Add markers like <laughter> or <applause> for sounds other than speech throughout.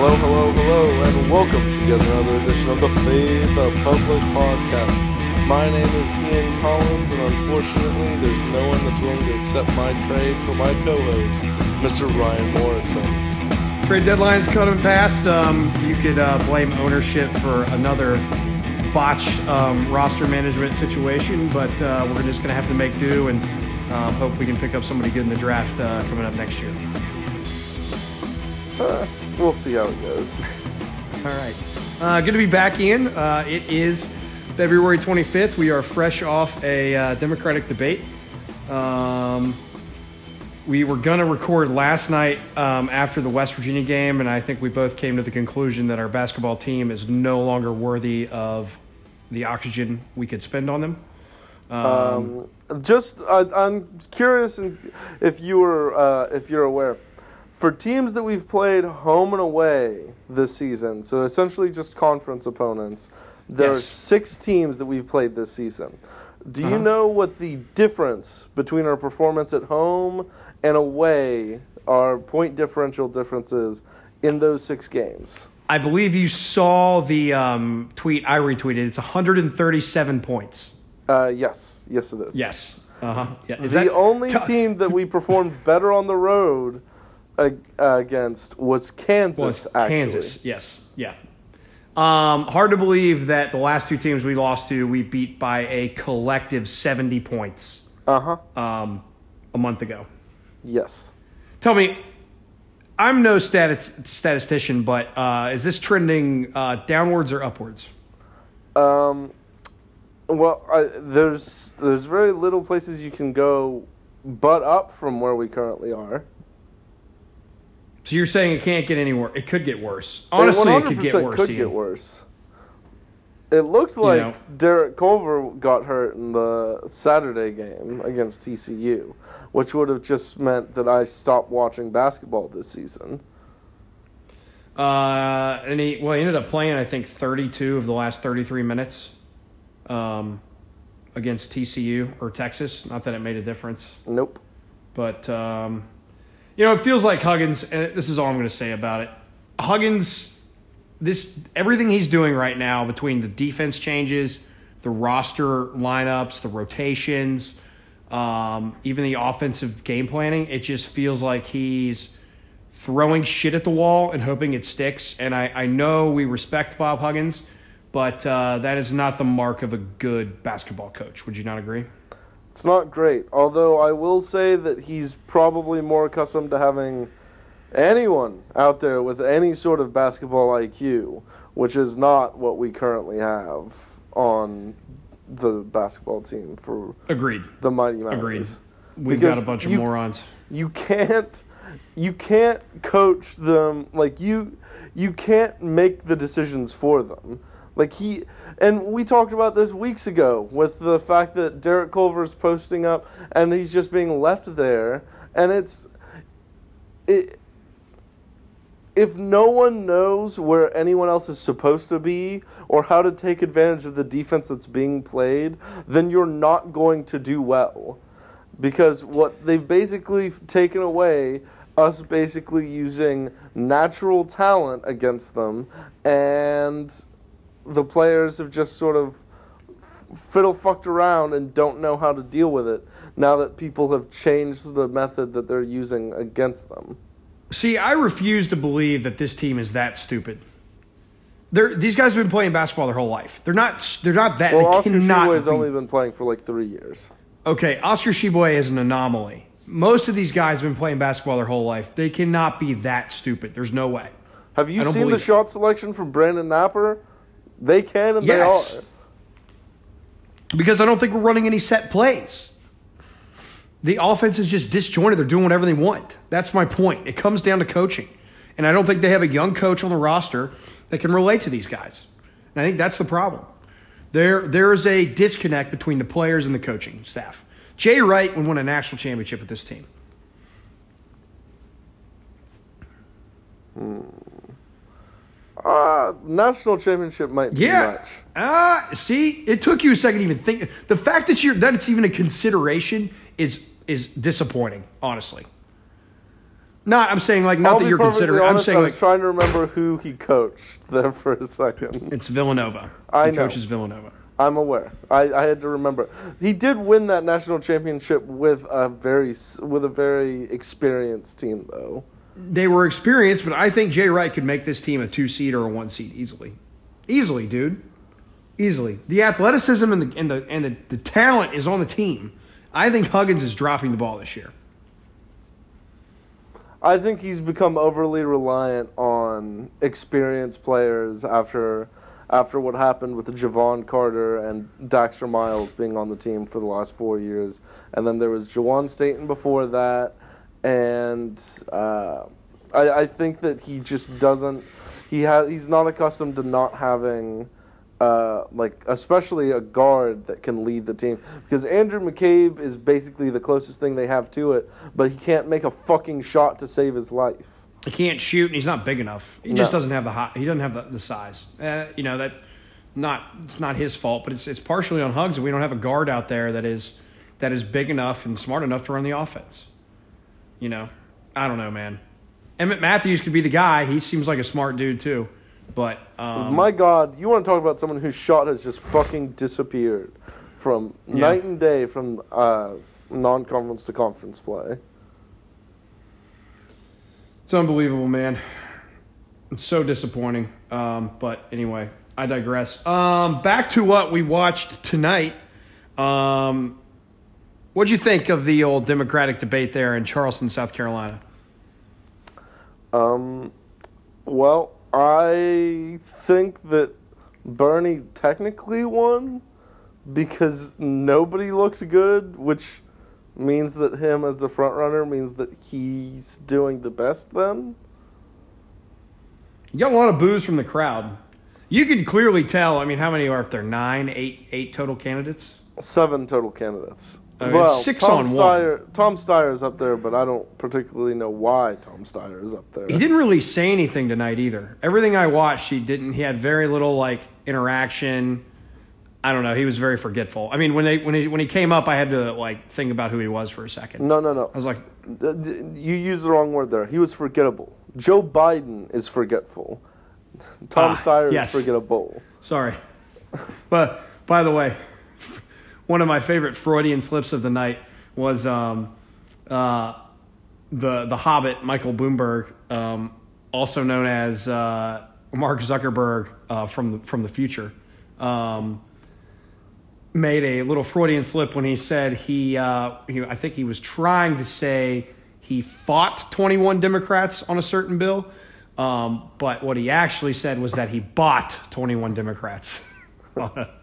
Hello, hello, hello, and welcome to yet another edition of the Faith of Public podcast. My name is Ian Collins, and unfortunately, there's no one that's willing to accept my trade for my co-host, Mr. Ryan Morrison. Trade deadline's coming past. Um, you could uh, blame ownership for another botched um, roster management situation, but uh, we're just going to have to make do and uh, hope we can pick up somebody good in the draft uh, coming up next year. We'll see how it goes. <laughs> All right. Uh, good to be back in. Uh, it is February 25th. We are fresh off a uh, Democratic debate. Um, we were going to record last night um, after the West Virginia game, and I think we both came to the conclusion that our basketball team is no longer worthy of the oxygen we could spend on them. Um, just, I, I'm curious if you were, uh, if you're aware, for teams that we've played home and away this season, so essentially just conference opponents, there are six teams that we've played this season. Do you Uh-huh. know what the difference between our performance at home and away, our point differential differences in those six games? I believe you saw the um, tweet I retweeted. It's 137 points. Uh, yes, yes, it is. Yes. Uh huh. Yeah. Is the that- only <laughs> team that we performed better on the road against was Kansas. was actually, Kansas. Yes. Yeah. Um, hard to believe that the last two teams we lost to, we beat by a collective 70 points Uh huh. um, a month ago. Yes. Tell me, I'm no stat- statistician, but uh, is this trending uh, downwards or upwards? Um. Well, I, there's there's very little places you can go, but up from where we currently are. So you're saying it can't get any worse? It could get worse. Honestly, it, could get worse. Could Ian. get worse. It looked like know. Derek Culver got hurt in the Saturday game against TCU, which would have just meant that I stopped watching basketball this season. Uh, and he well, he ended up playing I think 32 of the last 33 minutes, um, against TCU or Texas. Not that it made a difference, Nope. but um, you know, it feels like Huggins. This is all I'm going to say about it. Huggins, this everything he's doing right now between the defense changes, the roster lineups, the rotations, um, even the offensive game planning. It just feels like he's throwing shit at the wall and hoping it sticks. And I, I know we respect Bob Huggins, but uh, that is not the mark of a good basketball coach. Would you not agree? It's not great. Although I will say that he's probably more accustomed to having anyone out there with any sort of basketball IQ, which is not what we currently have on the basketball team for Agreed. the Mighty Agreed. Mountains. We've Because got a bunch of you- morons. You can't you can't coach them like you you can't make the decisions for them. Like he and we talked about this weeks ago with the fact that Derek Culver's posting up and he's just being left there and it's it if no one knows where anyone else is supposed to be or how to take advantage of the defense that's being played, then you're not going to do well. Because what they've basically taken away us basically using natural talent against them and the players have just sort of fiddle fucked around and don't know how to deal with it now that people have changed the method that they're using against them. See, I refuse to believe that this team is that stupid. They're, these guys have been playing basketball their whole life. They're not. They're not that. Well, they Oscar Tshiebwe has be- only been playing for like three years. Okay, Oscar Tshiebwe is an anomaly. Most of these guys have been playing basketball their whole life. They cannot be that stupid. There's no way. Have you seen the it. shot selection from Brandon Knapper? They can and Yes. they are. Because I don't think we're running any set plays. The offense is just disjointed. They're doing whatever they want. That's my point. It comes down to coaching. And I don't think they have a young coach on the roster that can relate to these guys. And I think that's the problem. There, there is a disconnect between the players and the coaching staff. Jay Wright would win a national championship with this team. Hmm. Uh, national championship might be Yeah. much. Ah, see, it took you a second to even think. The fact that you're that it's even a consideration is is disappointing, honestly. Not, I'm saying like not I'll that you're considering. I'm saying I was like trying to remember who he coached there for a second. it's Villanova. I he know. coaches Villanova. I'm aware. I, I had to remember. He did win that national championship with a very with a very experienced team, though. They were experienced, but I think Jay Wright could make this team a two seed or a one seed easily. Easily, dude. Easily. The athleticism and the and the and the, the talent is on the team. I think Huggins is dropping the ball this year. I think he's become overly reliant on experienced players after after what happened with Jevon Carter and Daxter Miles being on the team for the last four years, and then there was Juwan Staten before that, and uh, I, I think that he just doesn't. He has. He's not accustomed to not having. Uh, like especially a guard that can lead the team because Andrew McCabe is basically the closest thing they have to it, but he can't make a fucking shot to save his life. He can't shoot, and he's not big enough. He just No. doesn't have the hot. He doesn't have the, the size. Uh, you know that. Not it's not his fault, but it's it's partially on Hugs. We don't have a guard out there that is that is big enough and smart enough to run the offense. You know, I don't know, man. Emmitt Matthews could be the guy. He seems like a smart dude too, but um, My God, you want to talk about someone whose shot has just fucking disappeared from night and day from uh, non-conference to conference play. It's unbelievable, man. It's so disappointing. Um, but anyway, I digress. Um, back to what we watched tonight. Um, what'd you think of the old Democratic debate there in Charleston, South Carolina? Um, well, I think that Bernie technically won because nobody looked good, which means that him as the front runner means that he's doing the best then. You got a lot of boos from the crowd. You can clearly tell. I mean, how many are up there? Nine, eight, eight total candidates. Seven total candidates. Okay, well, six Tom on one. Steyer, Tom Steyer's up there, but I don't particularly know why Tom Steyer is up there. He didn't really say anything tonight either. Everything I watched, he didn't. He had very little like interaction. I don't know. He was very forgetful. I mean, when they when he when he came up, I had to like think about who he was for a second. No, no, no. I was like, You used the wrong word there. He was forgettable. Joe Biden is forgetful. Tom Ah, Steyer yes. is forgettable. sorry. But by the way, one of my favorite Freudian slips of the night was um, uh, the the Hobbit, Michael Bloomberg, um, also known as uh, Mark Zuckerberg uh, from the, from the future. Um, made a little Freudian slip when he said he, uh, he, I think he was trying to say he fought 21 Democrats on a certain bill, um, but what he actually said was that he bought 21 Democrats. <laughs> <laughs>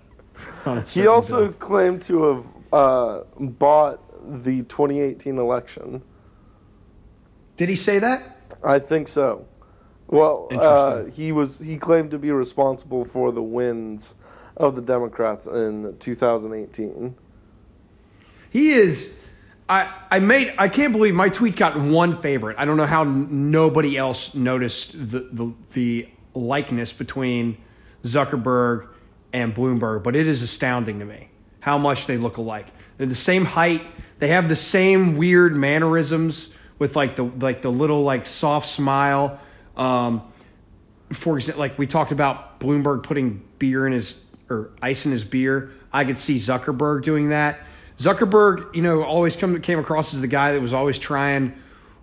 on a, on a He also bill. claimed to have uh, bought the 2018 election. did he say that? I think so. Well, uh, he was he claimed to be responsible for the wins of the Democrats in 2018. He is. I I made. I can't believe my tweet got one favorite. I don't know how n- nobody else noticed the the, the likeness between Zuckerberg and Bloomberg, but it is astounding to me how much they look alike. They're the same height. They have the same weird mannerisms with like the like the little like soft smile. Um, for example, like we talked about Bloomberg putting beer in his or ice in his beer. I could see Zuckerberg doing that. Zuckerberg, you know, always come came across as the guy that was always trying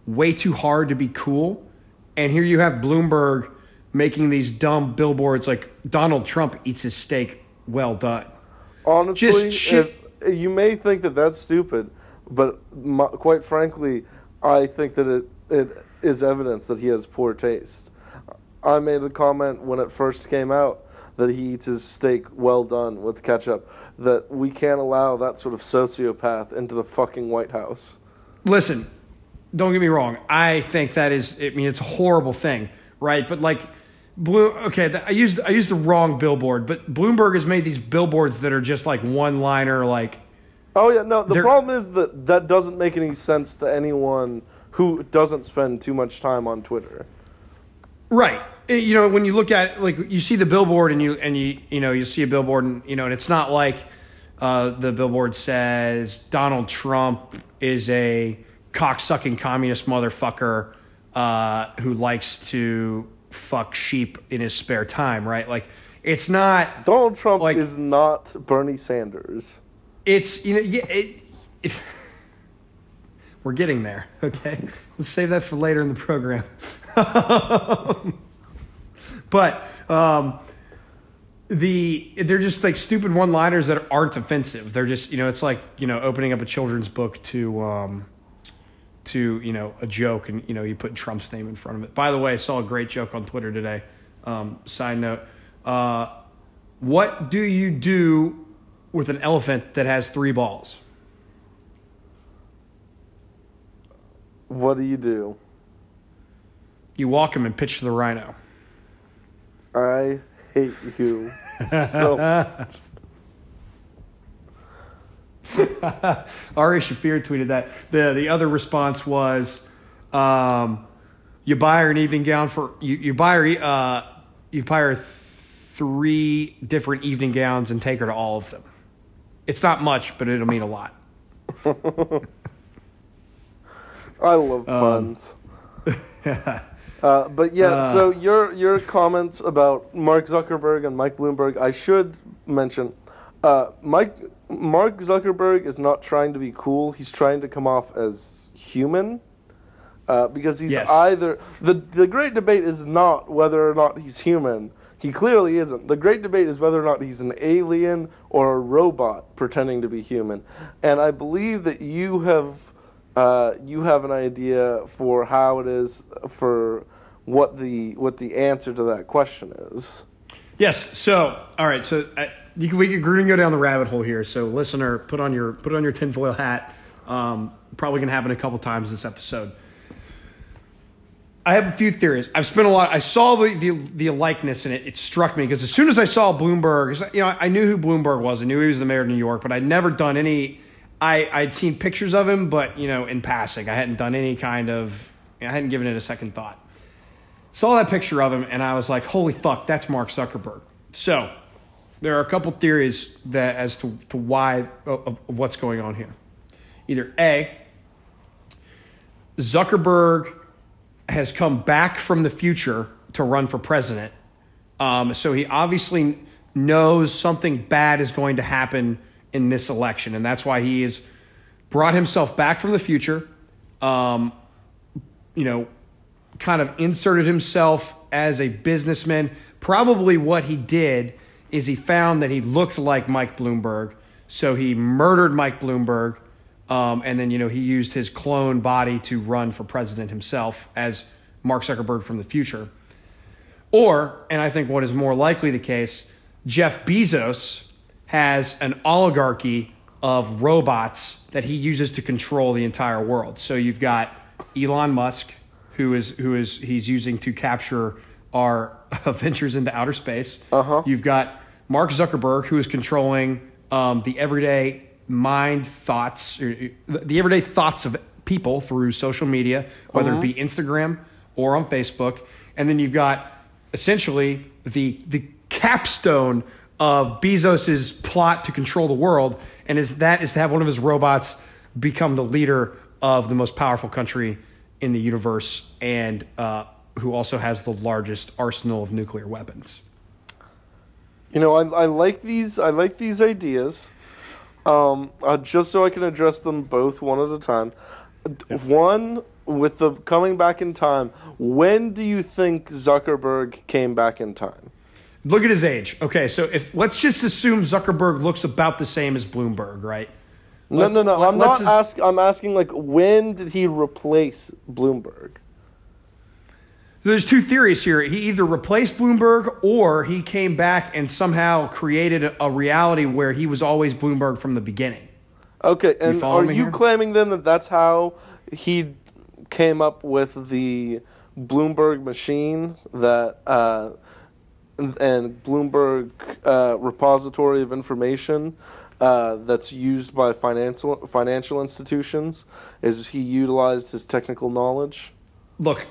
way too hard to be cool. And here you have Bloomberg making these dumb billboards like Donald Trump eats his steak well done. Honestly, if you may think that that's stupid, but my, quite frankly, I think that it it is evidence that he has poor taste. I made a comment when it first came out that he eats his steak well done with ketchup. That we can't allow that sort of sociopath into the fucking White House. listen, don't get me wrong. I think that is. I mean, it's a horrible thing, right? But like, Blue. Okay, I used I used the wrong billboard, but Bloomberg has made these billboards that are just like one liner, like. Oh yeah, no. The problem is that that doesn't make any sense to anyone who doesn't spend too much time on Twitter. Right. Eh, You know, when you look at like you see the billboard and you and you you know you see a billboard and you know and it's not like uh, the billboard says Donald Trump is a cocksucking communist motherfucker uh, who likes to fuck sheep in his spare time, right? Like, it's not. Donald Trump Like- is not Bernie Sanders. It's you know yeah. It, it, <laughs> we're getting there. Okay, let's save that for later in the program. <laughs> but um, the they're just like stupid one-liners that aren't offensive. They're just you know it's like you know opening up a children's book to um, to you know a joke and you know you put Trump's name in front of it. By the way, I saw a great joke on Twitter today. Um, side note, uh, what do you do with an elephant that has three balls? What do you do? You walk him and pitch to the rhino. I hate you so much. <laughs> <laughs> Ari Shaffir tweeted that. The the other response was, um, you buy her an evening gown for you, you buy her uh, you buy her three different evening gowns and take her to all of them. It's not much, but it'll mean a lot. <laughs> I love Um, puns. <laughs> Uh, but yeah, Uh. so your your comments about Mark Zuckerberg and Mike Bloomberg, I should mention, uh, Mike Mark Zuckerberg is not trying to be cool. He's trying to come off as human, uh, because he's Yes. either the the great debate is not whether or not he's human. He clearly isn't. The great debate is whether or not he's an alien or a robot pretending to be human. And I believe that you have uh, you have an idea for how it is for what the what the answer to that question is. Yes. So, all right. So I, you can, we can, we're go down the rabbit hole here. So, listener, put on your put on your tinfoil hat. Um, probably gonna happen a couple times this episode. I have a few theories. I've spent a lot. I saw the the, the likeness in it. It struck me because as soon as I saw Bloomberg, you know, I knew who Bloomberg was. I knew he was the mayor of New York, but I'd never done any. I I'd seen pictures of him, but you know, in passing, I hadn't done any kind of. I hadn't given it a second thought saw that picture of him and I was like, holy fuck, that's Mark Zuckerberg. So there are a couple theories that as to, to why of, of what's going on here. Either A, Zuckerberg has come back from the future to run for president. Um, so he obviously knows something bad is going to happen in this election, and that's why he has brought himself back from the future. Um, you know, kind of inserted himself as a businessman. Probably what he did is he found that he looked like Mike Bloomberg, so he murdered Mike Bloomberg, um, and then you know he used his clone body to run for president himself as Mark Zuckerberg from the future. Or, and I think what is more likely the case, Jeff Bezos has an oligarchy of robots that he uses to control the entire world. So you've got Elon Musk, who is who is he's using to capture our <laughs> ventures into outer space. Uh-huh. You've got Mark Zuckerberg, who is controlling um, the everyday mind thoughts, uh, the everyday thoughts of people through social media, whether it be Instagram or on Facebook. And then you've got essentially the the capstone of Bezos's plot to control the world, and is that is to have one of his robots become the leader of the most powerful country in the universe, and uh, who also has the largest arsenal of nuclear weapons. You know, I, I like these. I like these ideas. Um, uh, just so I can address them both one at a time. One with the coming back in time. When do you think Zuckerberg came back in time? Look at his age. Okay, so if let's just assume Zuckerberg looks about the same as Bloomberg, right? No, Let- no, no. let- I'm not ask. I'm asking like when did he replace Bloomberg? There's two theories here. He either replaced Bloomberg or he came back and somehow created a, reality where he was always Bloomberg from the beginning. Okay, and follow are you here? claiming then that that's how he came up with the Bloomberg machine that uh, and- and Bloomberg uh, repository of information uh, that's used by financial financial institutions? Is he utilized his technical knowledge? Look,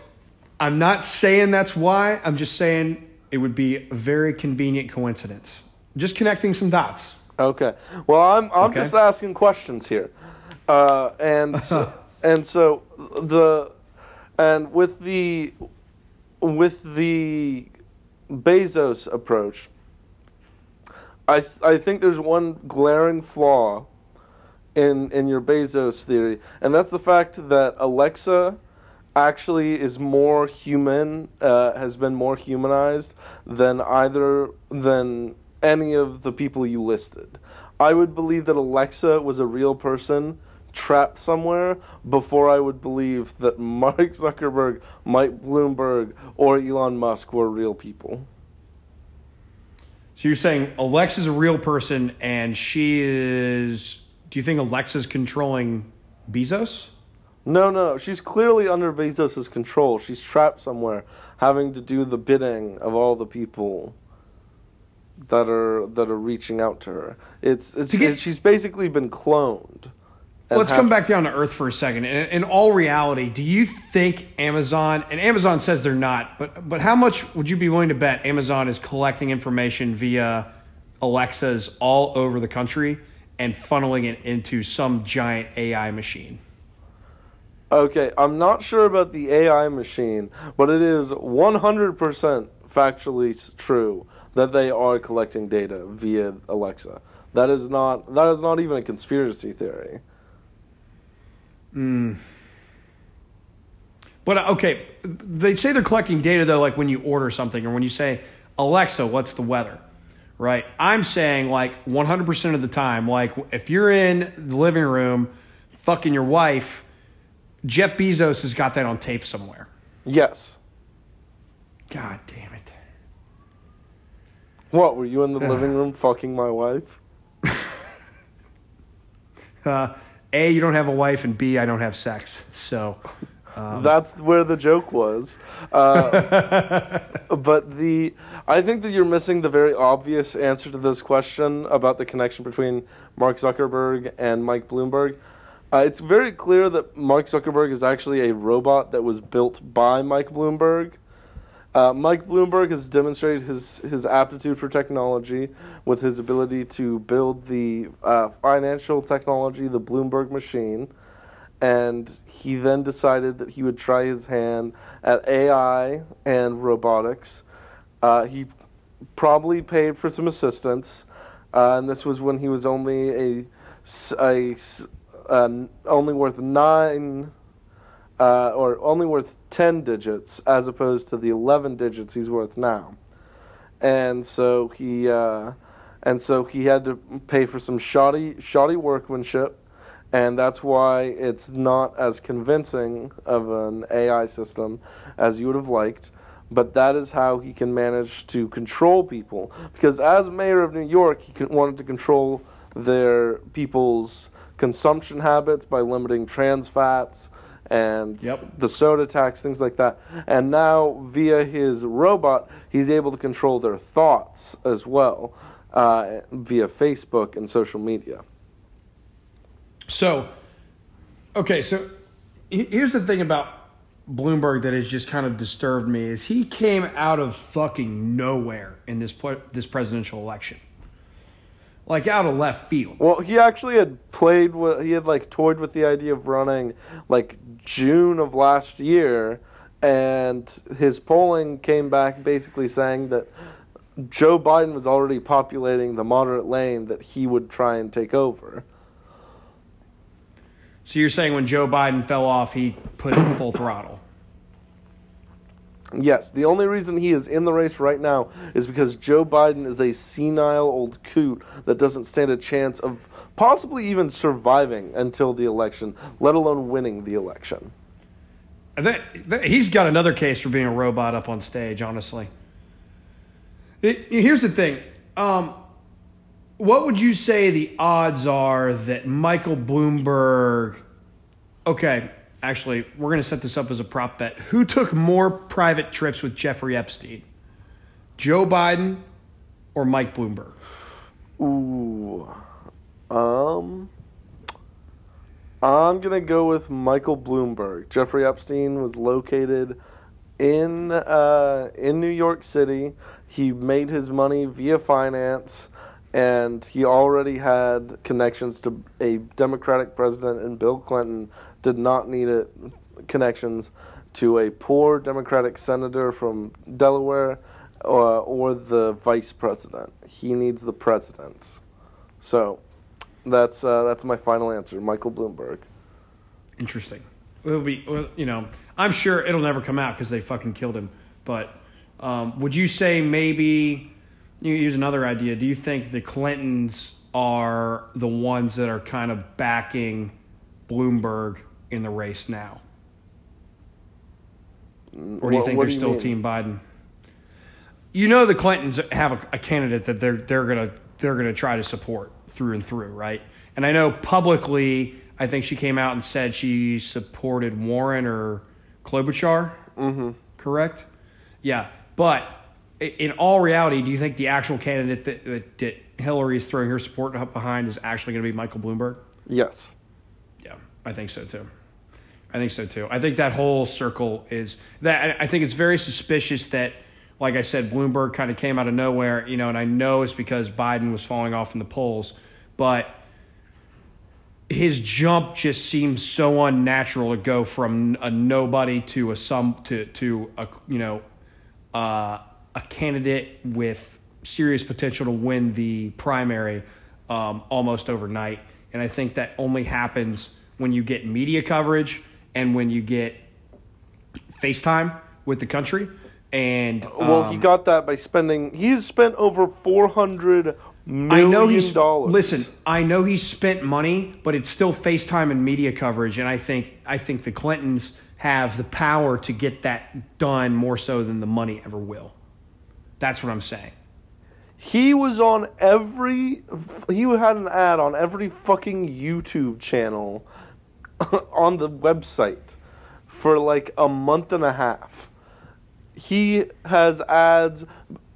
I'm not saying that's why. I'm just saying it would be a very convenient coincidence. Just connecting some dots. Okay. Well, I'm I'm Okay. just asking questions here, uh, and so, <laughs> and so the And with the with the Bezos approach, I I think there's one glaring flaw in in your Bezos theory, and that's the fact that Alexa actually is more human, uh, has been more humanized than either than any of the people you listed. I would believe that Alexa was a real person trapped somewhere before I would believe that <laughs> Mark Zuckerberg, Mike Bloomberg, or Elon Musk were real people. So you're saying Alexa's a real person and she is. Do you think Alexa's controlling Bezos? No, no, she's clearly under Bezos' control. She's trapped somewhere, having to do the bidding of all the people that are that are reaching out to her. It's, it's get- it- she's basically been cloned. Let's come back down to earth for a second. In, in all reality, do you think Amazon and Amazon says they're not, but but how much would you be willing to bet Amazon is collecting information via Alexas all over the country and funneling it into some giant AI machine? Okay, I'm not sure about the AI machine, but it is 100% factually true that they are collecting data via Alexa. That is not that is not even a conspiracy theory. But uh, okay, they say they're collecting data though, like when you order something or when you say, Alexa, what's the weather? Right? I'm saying like 100% of the time, like if you're in the living room fucking your wife, Jeff Bezos has got that on tape somewhere. Yes. God damn it. What, were you in the living room fucking my wife? <laughs> Uh, a, you don't have a wife, and B, I don't have sex. So, um, That's where the joke was. Uh, <laughs> but the I think that you're missing the very obvious answer to this question about the connection between Mark Zuckerberg and Mike Bloomberg. Uh, it's very clear that Mark Zuckerberg is actually a robot that was built by Mike Bloomberg. Uh, Mike Bloomberg has demonstrated his, his aptitude for technology with his ability to build the uh, financial technology, the Bloomberg machine. And he then decided that he would try his hand at AI and robotics. Uh, he probably paid for some assistance, uh, and this was when he was only a, a uh, only worth nine uh, or only worth 10 digits as opposed to the 11 digits he's worth now. And so he uh, and so he had to pay for some shoddy shoddy workmanship and that's why it's not as convincing of an AI system as you would have liked. But that is how he can manage to control people. Because as mayor of New York, he wanted to control their people's consumption habits by limiting trans fats and Yep. the soda tax, things like that. And now, via his robot, he's able to control their thoughts as well uh, via Facebook and social media. So, okay, so here's the thing about Bloomberg that has just kind of disturbed me is he came out of fucking nowhere in this this presidential election, like out of left field. Well, he actually had played with, he had like toyed with the idea of running like June of last year, and his polling came back basically saying that Joe Biden was already populating the moderate lane that he would try and take over. So you're saying when Joe Biden fell off, he put it full throttle. Yes, the only reason he is in the race right now is because Joe Biden is a senile old coot that doesn't stand a chance of possibly even surviving until the election, let alone winning the election. Think that- he's got another case for being a robot up on stage. Honestly, It- here's the thing. Um, what would you say the odds are that Michael Bloomberg? Okay, actually, we're going to set this up as a prop bet. Who took more private trips with Jeffrey Epstein, Joe Biden or Mike Bloomberg? Ooh. Um I'm going to go with Michael Bloomberg. Jeffrey Epstein was located in uh, in New York City. He made his money via finance and he already had connections to a Democratic president and Bill Clinton did not need it connections to a poor Democratic senator from Delaware uh, or the vice president. He needs the presidents. So that's uh, that's my final answer, Michael Bloomberg. Interesting. It'll be, you know, I'm sure it'll never come out because they fucking killed him. But um, would you say maybe you use another idea? Do you think the Clintons are the ones that are kind of backing Bloomberg in the race now? Or do you think what they're you still mean? Team Biden? You know the Clintons have a, a candidate that they're they're gonna they're gonna try to support through and through, right? And I know publicly, I think she came out and said she supported Warren or Klobuchar. Mm-hmm. Correct? Yeah, but in all reality, do you think the actual candidate that, that, that Hillary is throwing her support behind is actually going to be Michael Bloomberg? Yes. Yeah, I think so too. I think so too. I think that whole circle is that. I think it's very suspicious that, like I said, Bloomberg kind of came out of nowhere, you know, and I know it's because Biden was falling off in the polls, but his jump just seems so unnatural to go from a nobody to a some to to a you know uh, a candidate with serious potential to win the primary um, almost overnight. And I think that only happens when you get media coverage and when you get FaceTime with the country. And Well, he um, got that by spending. He's spent over four hundred million I know he's dollars. listen. I know he's spent money, but it's still FaceTime and media coverage, and I think I think the Clintons have the power to get that done more so than the money ever will. That's what I'm saying. He was on every. He had an ad on every fucking YouTube channel <laughs> on the website for like a month and a half. He has ads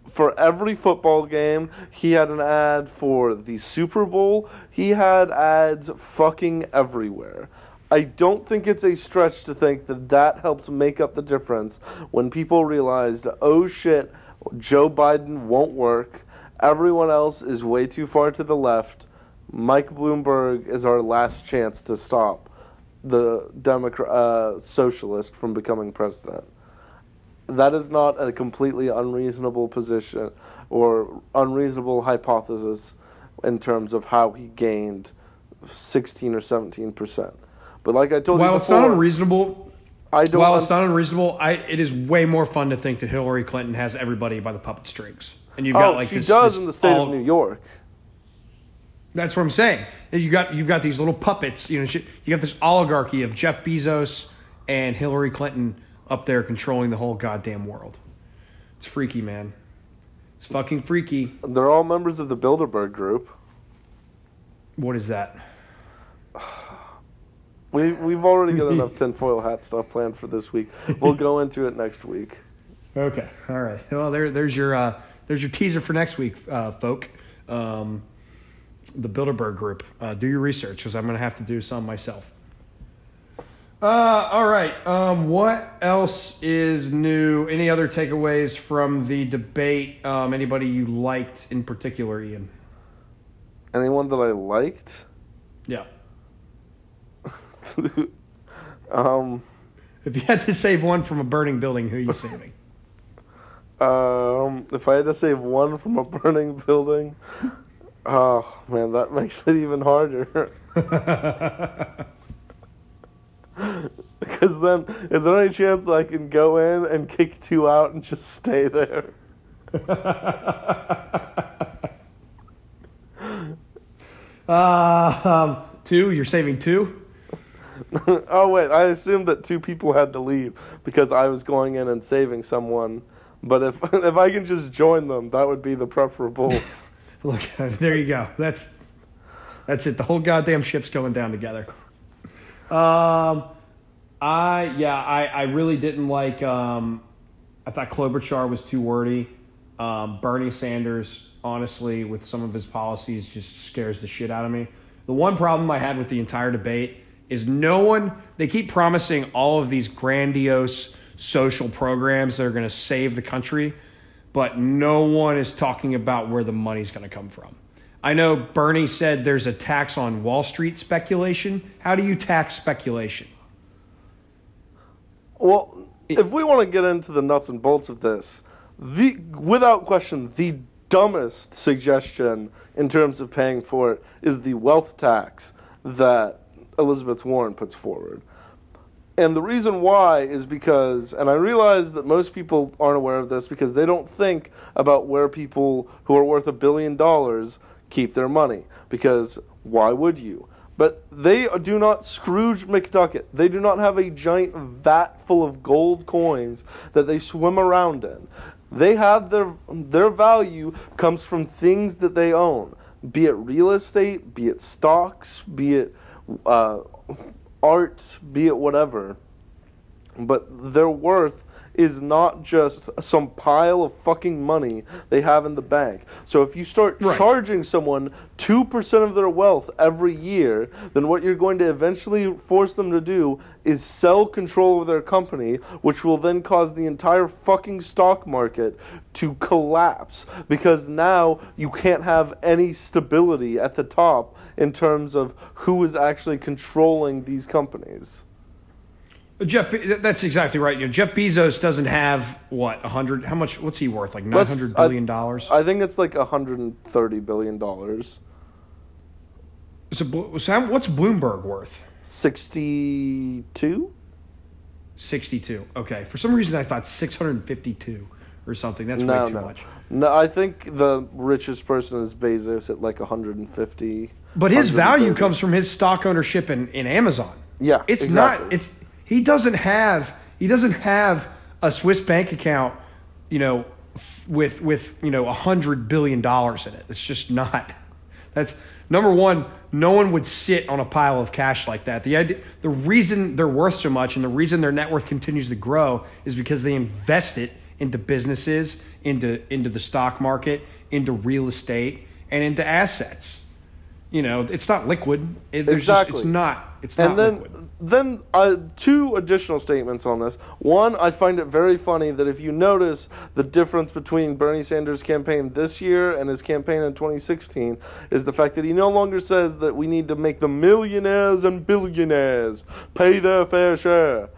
for every football game. He had an ad for the Super Bowl. He had ads fucking everywhere. I don't think it's a stretch to think that that helped make up the difference when people realized, oh shit, Joe Biden won't work. Everyone else is way too far to the left. Mike Bloomberg is our last chance to stop the Democrat uh, socialist from becoming president. That is not a completely unreasonable position or unreasonable hypothesis in terms of how he gained 16 or 17 percent. But like I told While you it's not unreasonable, I don't. while want- it's not unreasonable, I it is way more fun to think that Hillary Clinton has everybody by the puppet strings, and you've oh, got like she this, does this in the state all- of New York. That's what I'm saying. You got you've got these little puppets. You know, you got this oligarchy of Jeff Bezos and Hillary Clinton up there controlling the whole goddamn world. It's freaky, man. It's fucking freaky. They're all members of the Bilderberg group. What is that? We we've already got <laughs> enough tinfoil hat stuff planned for this week. We'll go into it next week. Okay, all right. Well, there, there's your uh, there's your teaser for next week, uh, folk. Um, the Bilderberg Group. Uh, do your research because I'm gonna have to do some myself. Uh, all right. Um, what else is new? Any other takeaways from the debate? Um, anybody you liked in particular, Ian? Anyone that I liked? Yeah. <laughs> um, If you had to save one from a burning building, who are you saving? <laughs> um, if I had to save one from a burning building, oh man, that makes it even harder. <laughs> Because then, is there any chance that I can go in and kick two out and just stay there? uh, <laughs> um, two. You're saving two. <laughs> oh wait, I assumed that two people had to leave because I was going in and saving someone. But if if I can just join them, that would be the preferable. Look, <laughs> there you go. That's that's it. The whole goddamn ship's going down together. Um, I yeah, I I really didn't like. Um, I thought Klobuchar was too wordy. Um, Bernie Sanders, honestly, with some of his policies, just scares the shit out of me. The one problem I had with the entire debate is no one. They keep promising all of these grandiose social programs that are going to save the country but no one is talking about where the money's going to come from. I know Bernie said there's a tax on Wall Street speculation. How do you tax speculation? Well, if we want to get into the nuts and bolts of this, the without question the dumbest suggestion in terms of paying for it is the wealth tax that Elizabeth Warren puts forward. And the reason why is because, and I realize that most people aren't aware of this because they don't think about where people who are worth a billion dollars keep their money. Because why would you? But they do not Scrooge McDuck it. They do not have a giant vat full of gold coins that they swim around in. They have their their value comes from things that they own, be it real estate, be it stocks, be it uh, art, be it whatever. But their worth is not just some pile of fucking money they have in the bank. So if you start Right. charging someone 2% of their wealth every year, then what you're going to eventually force them to do is sell control of their company, which will then cause the entire fucking stock market to collapse because now you can't have any stability at the top in terms of who is actually controlling these companies. Jeff, that's exactly right. You know, Jeff Bezos doesn't have what a hundred. How much? What's he worth? Like nine Let's- I- dollars. I think it's like 130 billion dollars. So, how- what's Bloomberg worth? 62? Sixty-two. Okay. For some reason, I thought six hundred fifty-two or something. That's No, way too no. much. No, I think the richest person is Bezos at like 150. But his value comes from his stock ownership in, in Amazon. Yeah, It's exactly. not. It's he doesn't have he doesn't have a Swiss bank account, you know, with with you know a hundred billion dollars in it. It's just not. That's number one. No one would sit on a pile of cash like that. The idea, the reason they're worth so much, and the reason their net worth continues to grow, is because they invest it into businesses, into into the stock market, into real estate, and into assets. You know, it's not liquid. It, there's just- Exactly. it's not. It's and not then, liquid. Then uh, two additional statements on this. One, I find it very funny that if you notice the difference between Bernie Sanders' campaign this year and his campaign in 2016 is the fact that he no longer says that we need to make the millionaires and billionaires pay their fair share.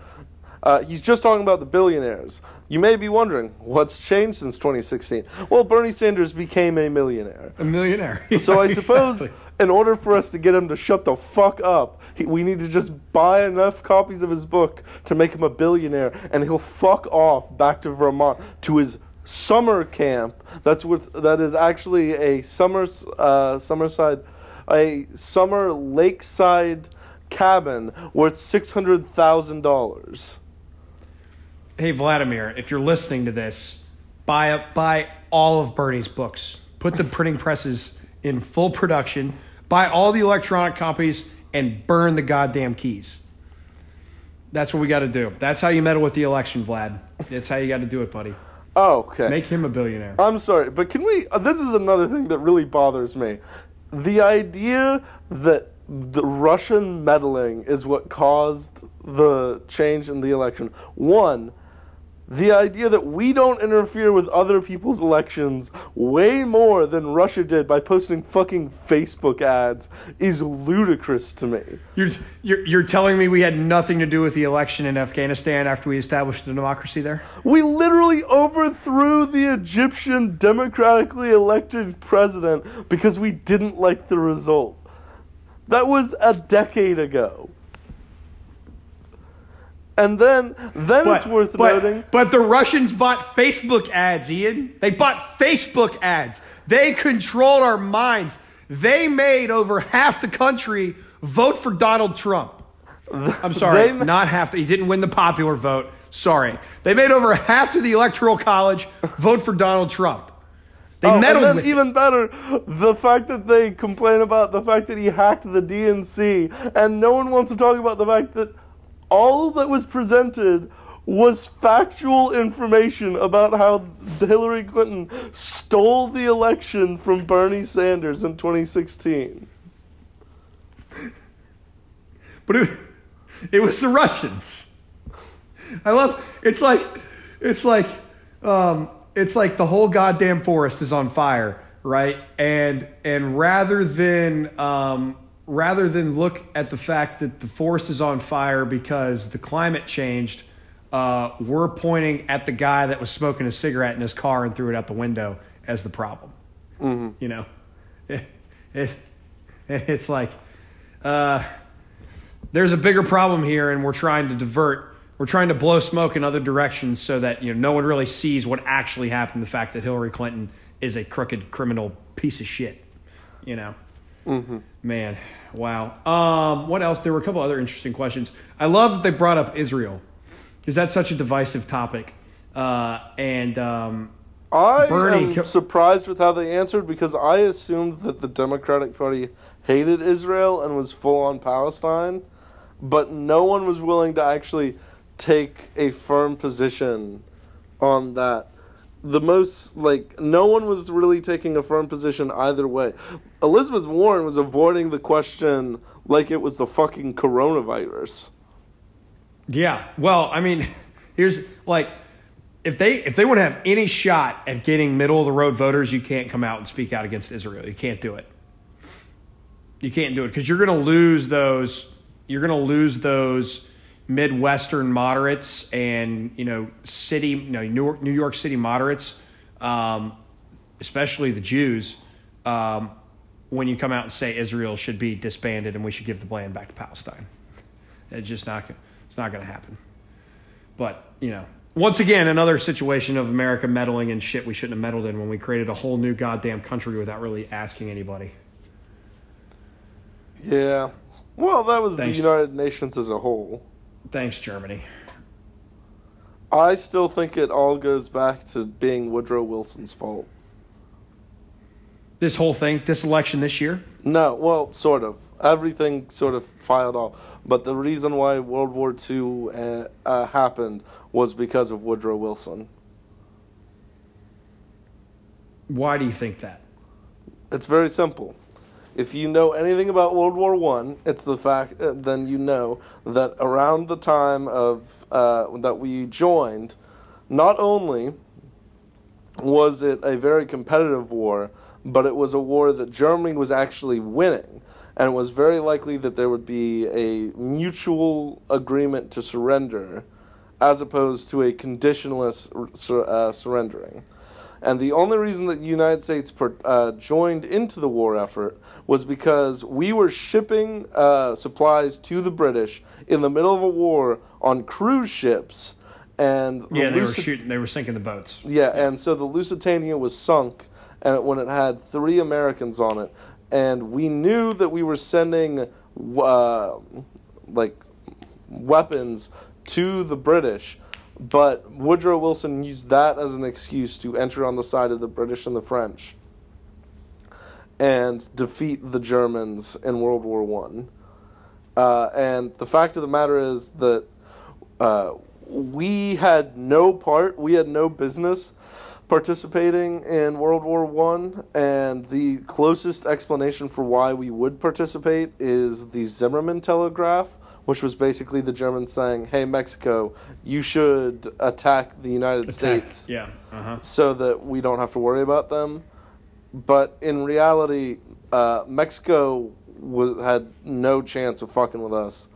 Uh, he's just talking about the billionaires. You may be wondering, what's changed since 2016? Well, Bernie Sanders became a millionaire. A millionaire. <laughs> So I suppose exactly. In order for us to get him to shut the fuck up, he, we need to just buy enough copies of his book to make him a billionaire, and he'll fuck off back to Vermont to his summer camp. That's with that is actually a summer uh, summerside, a summer lakeside cabin worth six hundred thousand dollars. Hey Vladimir, if you're listening to this, buy buy all of Bernie's books. Put the printing presses in full production. Buy all the electronic copies and burn the goddamn keys. That's what we got to do. That's how you meddle with the election, Vlad. That's how you got to do it, buddy. Oh, okay. Make him a billionaire. I'm sorry, but can we? Uh, this is another thing that really bothers me. The idea that the Russian meddling is what caused the change in the election. One, the idea that we don't interfere with other people's elections way more than Russia did by posting fucking Facebook ads is ludicrous to me. You're, you're, you're telling me we had nothing to do with the election in Afghanistan after we established the democracy there? We literally overthrew the Egyptian democratically elected president because we didn't like the result. That was a decade ago. And then then it's worth but, noting. But the Russians bought Facebook ads, Ian. They bought Facebook ads. They controlled our minds. They made over half the country vote for Donald Trump. I'm <laughs> sorry, ma- not half. He didn't win the popular vote. Sorry. They made over half of the electoral college vote for Donald Trump. They Oh, and then with it. even better, the fact that they complain about the fact that he hacked the DNC, and no one wants to talk about the fact that all that was presented was factual information about how Hillary Clinton stole the election from Bernie Sanders in 2016. But it, it was the Russians. I love it's like it's like um, it's like the whole goddamn forest is on fire, right? And and rather than um, rather than look at the fact that the forest is on fire because the climate changed, uh, we're pointing at the guy that was smoking a cigarette in his car and threw it out the window as the problem. Mm-hmm. You know, <laughs> it, it, it's like uh, there's a bigger problem here, and we're trying to divert. We're trying to blow smoke in other directions so that you know no one really sees what actually happened. The fact that Hillary Clinton is a crooked criminal piece of shit. You know, Mm-hmm. man, wow. Um, what else? There were a couple other interesting questions. I love that they brought up Israel. Is that such a divisive topic? Uh, and um, I Bernie am co- surprised with how they answered because I assumed that the Democratic Party hated Israel and was full on Palestine, but no one was willing to actually take a firm position on that. The most like no one was really taking a firm position either way. Elizabeth Warren was avoiding the question like it was the fucking coronavirus. Yeah. Well, I mean, <laughs> here's like if they if they want to have any shot at getting middle of the road voters, you can't come out and speak out against Israel. You can't do it. You can't do it because you're going to lose those. You're going to lose those Midwestern moderates and you know city, you know New York, New York City moderates, um, especially the Jews. Um, when you come out and say Israel should be disbanded and we should give the land back to Palestine, it's just not. It's not going to happen. But you know, once again, another situation of America meddling in shit we shouldn't have meddled in when we created a whole new goddamn country without really asking anybody. Yeah. Well, that was Thanks. the United Nations as a whole. Thanks, Germany. I still think it all goes back to being Woodrow Wilson's fault. This whole thing, this election this year, No, well, sort of. Everything sort of filed off. But the reason why World War II uh, uh, happened was because of Woodrow Wilson. why do you think that? It's very simple. If you know anything about World War One, it's the fact. Uh, then you know that around the time of uh, that we joined, not only was it a very competitive war, but it was a war that Germany was actually winning, and it was very likely that there would be a mutual agreement to surrender, as opposed to a conditionless uh, surrendering. And the only reason that the United States per, uh, joined into the war effort was because we were shipping uh, supplies to the British in the middle of a war on cruise ships, and the Yeah, they were shooting, they were sinking the boats. yeah, and so the Lusitania was sunk, and when it had three Americans on it, and we knew that we were sending uh, like weapons to the British, but Woodrow Wilson used that as an excuse to enter on the side of the British and the French and defeat the Germans in World War One. Uh, and the fact of the matter is that uh, we had no part, we had no business participating in World War One, and the closest explanation for why we would participate is the Zimmerman Telegraph, which was basically the Germans saying, "Hey, Mexico, you should attack the United States." Yeah. Uh huh. so that we don't have to worry about them. But in reality, uh, Mexico was, had no chance of fucking with us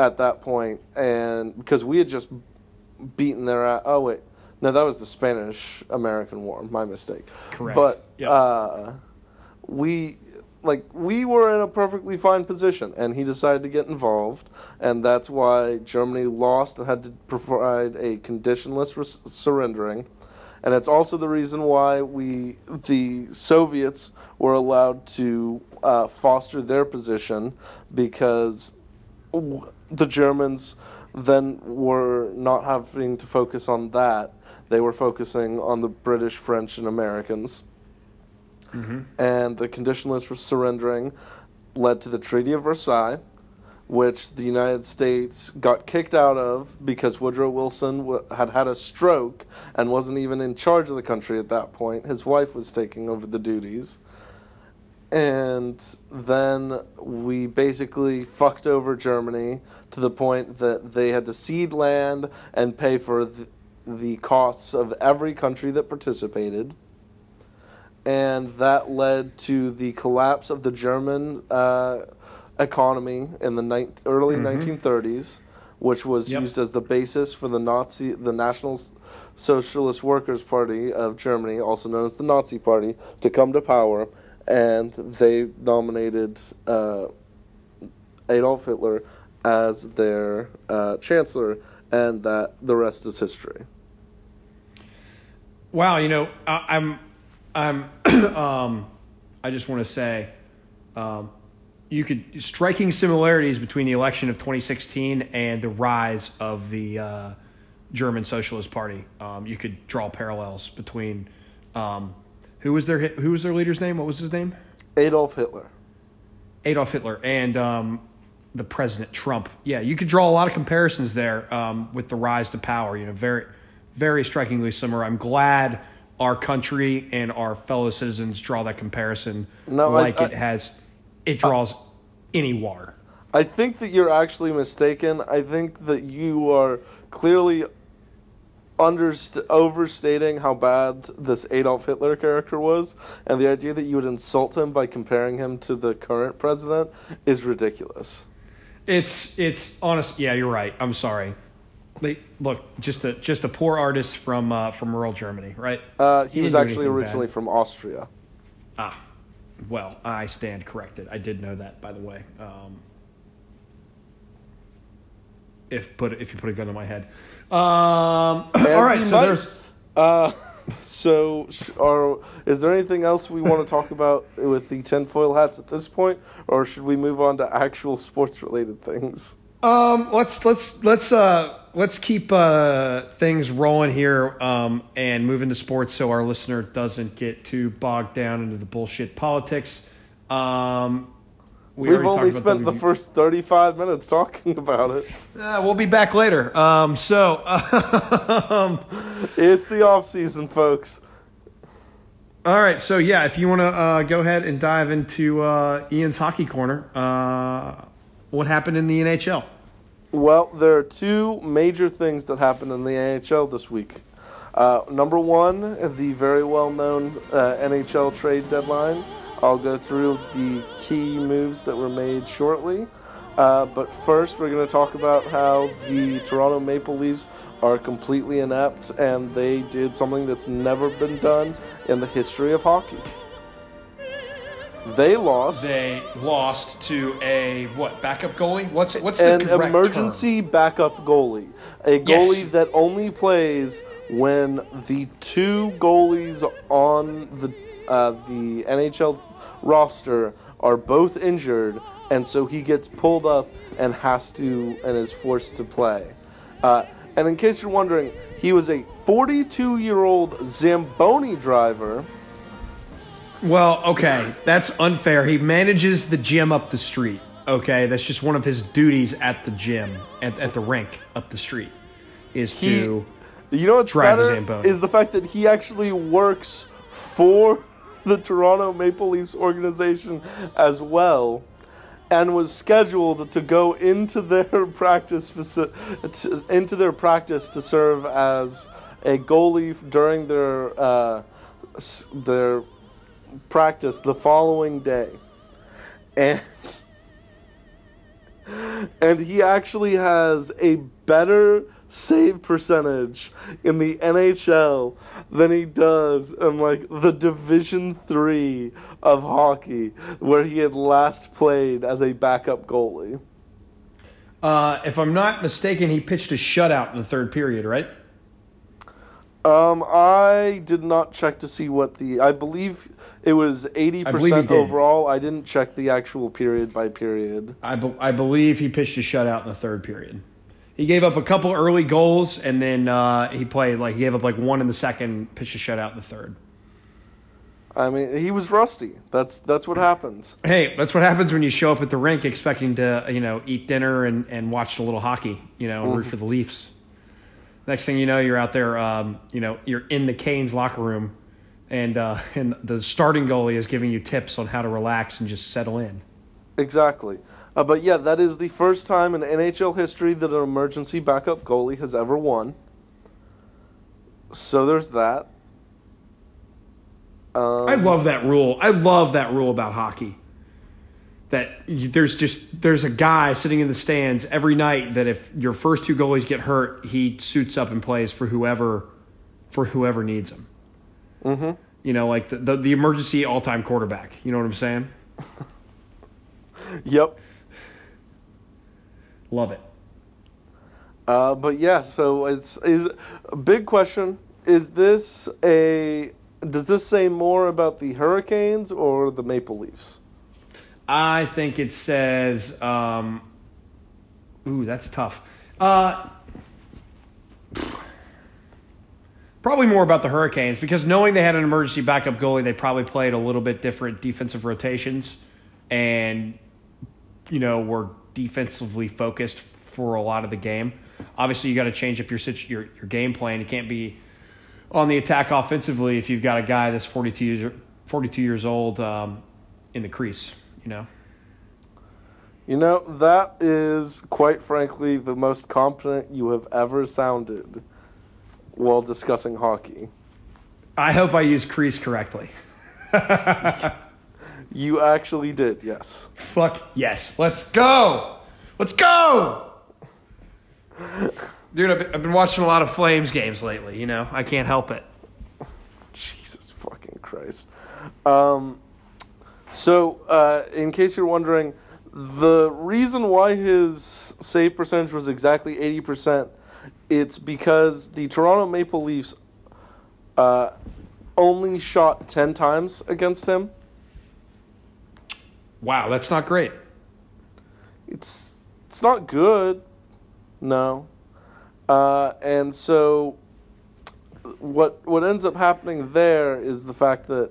at that point, and because we had just beaten their ass. Oh wait, no, that was the Spanish American War. My mistake. Correct. But Yep. uh, we like we were in a perfectly fine position, and he decided to get involved, and that's why Germany lost and had to provide a conditionless res- surrendering. And it's also the reason why we, the Soviets, were allowed to uh, foster their position because the Germans then were not having to focus on that. They were focusing on the British, French, and Americans. Mm-hmm. And the conditionless surrendering led to the Treaty of Versailles, which the United States got kicked out of because Woodrow Wilson w- had had a stroke and wasn't even in charge of the country at that point. His wife was taking over the duties. And then we basically fucked over Germany to the point that they had to cede land and pay for the, the costs of every country that participated. And that led to the collapse of the German uh, economy in the ni- early 1930s, which was Yep. used as the basis for the Nazi, the National Socialist Workers Party of Germany, also known as the Nazi Party, to come to power, and they nominated uh, Adolf Hitler as their uh, chancellor, and that the rest is history. Wow, you know, I, I'm, I'm, <clears throat> um, I just want to say, um, you could striking similarities between the election of 2016 and the rise of the uh, German Socialist Party. Um, you could draw parallels between um, who was their who was their leader's name? What was his name? Adolf Hitler. Adolf Hitler and um, the President Trump. Yeah, you could draw a lot of comparisons there um, with the rise to power. You know, very, very strikingly similar. I'm glad our country and our fellow citizens draw that comparison No, like I- it has. It draws any water. I think that you're actually mistaken. I think that you are clearly underst- overstating how bad this Adolf Hitler character was, and the idea that you would insult him by comparing him to the current president is ridiculous. It's it's honest. Yeah, you're right. I'm sorry. They, look, just a just a poor artist from uh, from rural Germany, right? Uh, he He was actually originally bad. from Austria. Ah, well, I stand corrected. I did know that, by the way. Um, if put if you put a gun to my head. Um, <clears throat> all right, so might- there's Uh, <laughs> so, are, is there anything else we want to talk about with the tinfoil hats at this point, or should we move on to actual sports related things? um, let's let's let's uh let's keep uh things rolling here um and move into sports so our listener doesn't get too bogged down into the bullshit politics. Um, we We've only spent the first 35 minutes talking about it. Uh, we'll be back later. Um, so <laughs> um, It's the off season, folks. All right, so yeah, if you want to uh, go ahead and dive into uh, Ian's hockey corner, uh, what happened in the NHL? Well, there are two major things that happened in the NHL this week. Uh, number one, the very well known uh, NHL trade deadline. I'll go through the key moves that were made shortly. Uh, but first, we're going to talk about how the Toronto Maple Leafs are completely inept and they did something that's never been done in the history of hockey. They lost. They lost to a what backup goalie? What's what's an emergency backup goalie, a Yes. goalie that only plays when the two goalies on the uh, the NHL roster are both injured, and so he gets pulled up and has to and is forced to play. Uh, and in case you're wondering, he was a 42 year old Zamboni driver. Well, okay, that's unfair. He manages the gym up the street. Okay, that's just one of his duties at the gym at, at the rink up the street is He, to you know what's drive better is the fact that he actually works for <laughs> the Toronto Maple Leafs organization as well, and was scheduled to go into their <laughs> practice faci- into their practice to serve as a goalie during their uh, their practice the following day, and and he actually has a better save percentage in the NHL than he does in like the Division Three of hockey, where he had last played as a backup goalie. Uh, if I'm not mistaken, he pitched a shutout in the third period, right? Um, I did not check to see what the. I believe it was eighty I believe he percent overall. I didn't check the actual period by period. I, be- I believe he pitched a shutout in the third period. He gave up a couple early goals, and then uh, he played like he gave up like one in the second, pitched a shutout in the third. I mean, he was rusty. That's that's what happens. Hey, that's what happens when you show up at the rink expecting to you know eat dinner and, and watch a little hockey, you know, and root for the Leafs. Next thing you know, you're out there, um, you know, you're in the Canes locker room, and uh, <laughs> and the starting goalie is giving you tips on how to relax and just settle in. Exactly. Uh, but yeah, that is the first time in NHL history that an emergency backup goalie has ever won. So there's that. Um, I love that rule. I love that rule about hockey. That there's just there's a guy sitting in the stands every night that if your first two goalies get hurt, he suits up and plays for whoever for whoever needs him. Mm-hmm. You know, like the the, the emergency all time quarterback. You know what I'm saying? <laughs> Yep. Love it. Uh, but yeah, so it's is a big question. Is this a does this say more about the Hurricanes or the Maple Leafs? I think it says, um, ooh, that's tough. Uh, probably more about the Hurricanes because knowing they had an emergency backup goalie, they probably played a little bit different defensive rotations and, you know, were defensively focused for a lot of the game. Obviously, you got to change up your, your your game plan. You can't be on the attack offensively if you've got a guy that's 42 years, 42 years old um, in the crease, you know? You know, that is quite frankly the most competent you have ever sounded while discussing hockey. I hope I use crease correctly. <laughs> You actually did, yes. Fuck yes. Let's go. Let's go. Dude, I've been, I've been watching a lot of Flames games lately, you know? I can't help it. Jesus fucking Christ. Um, so, uh, in case you're wondering, the reason why his save percentage was exactly 80%, it's because the Toronto Maple Leafs uh, only shot 10 times against him. Wow, that's not great. It's it's not good. No. Uh, and so what what ends up happening there is the fact that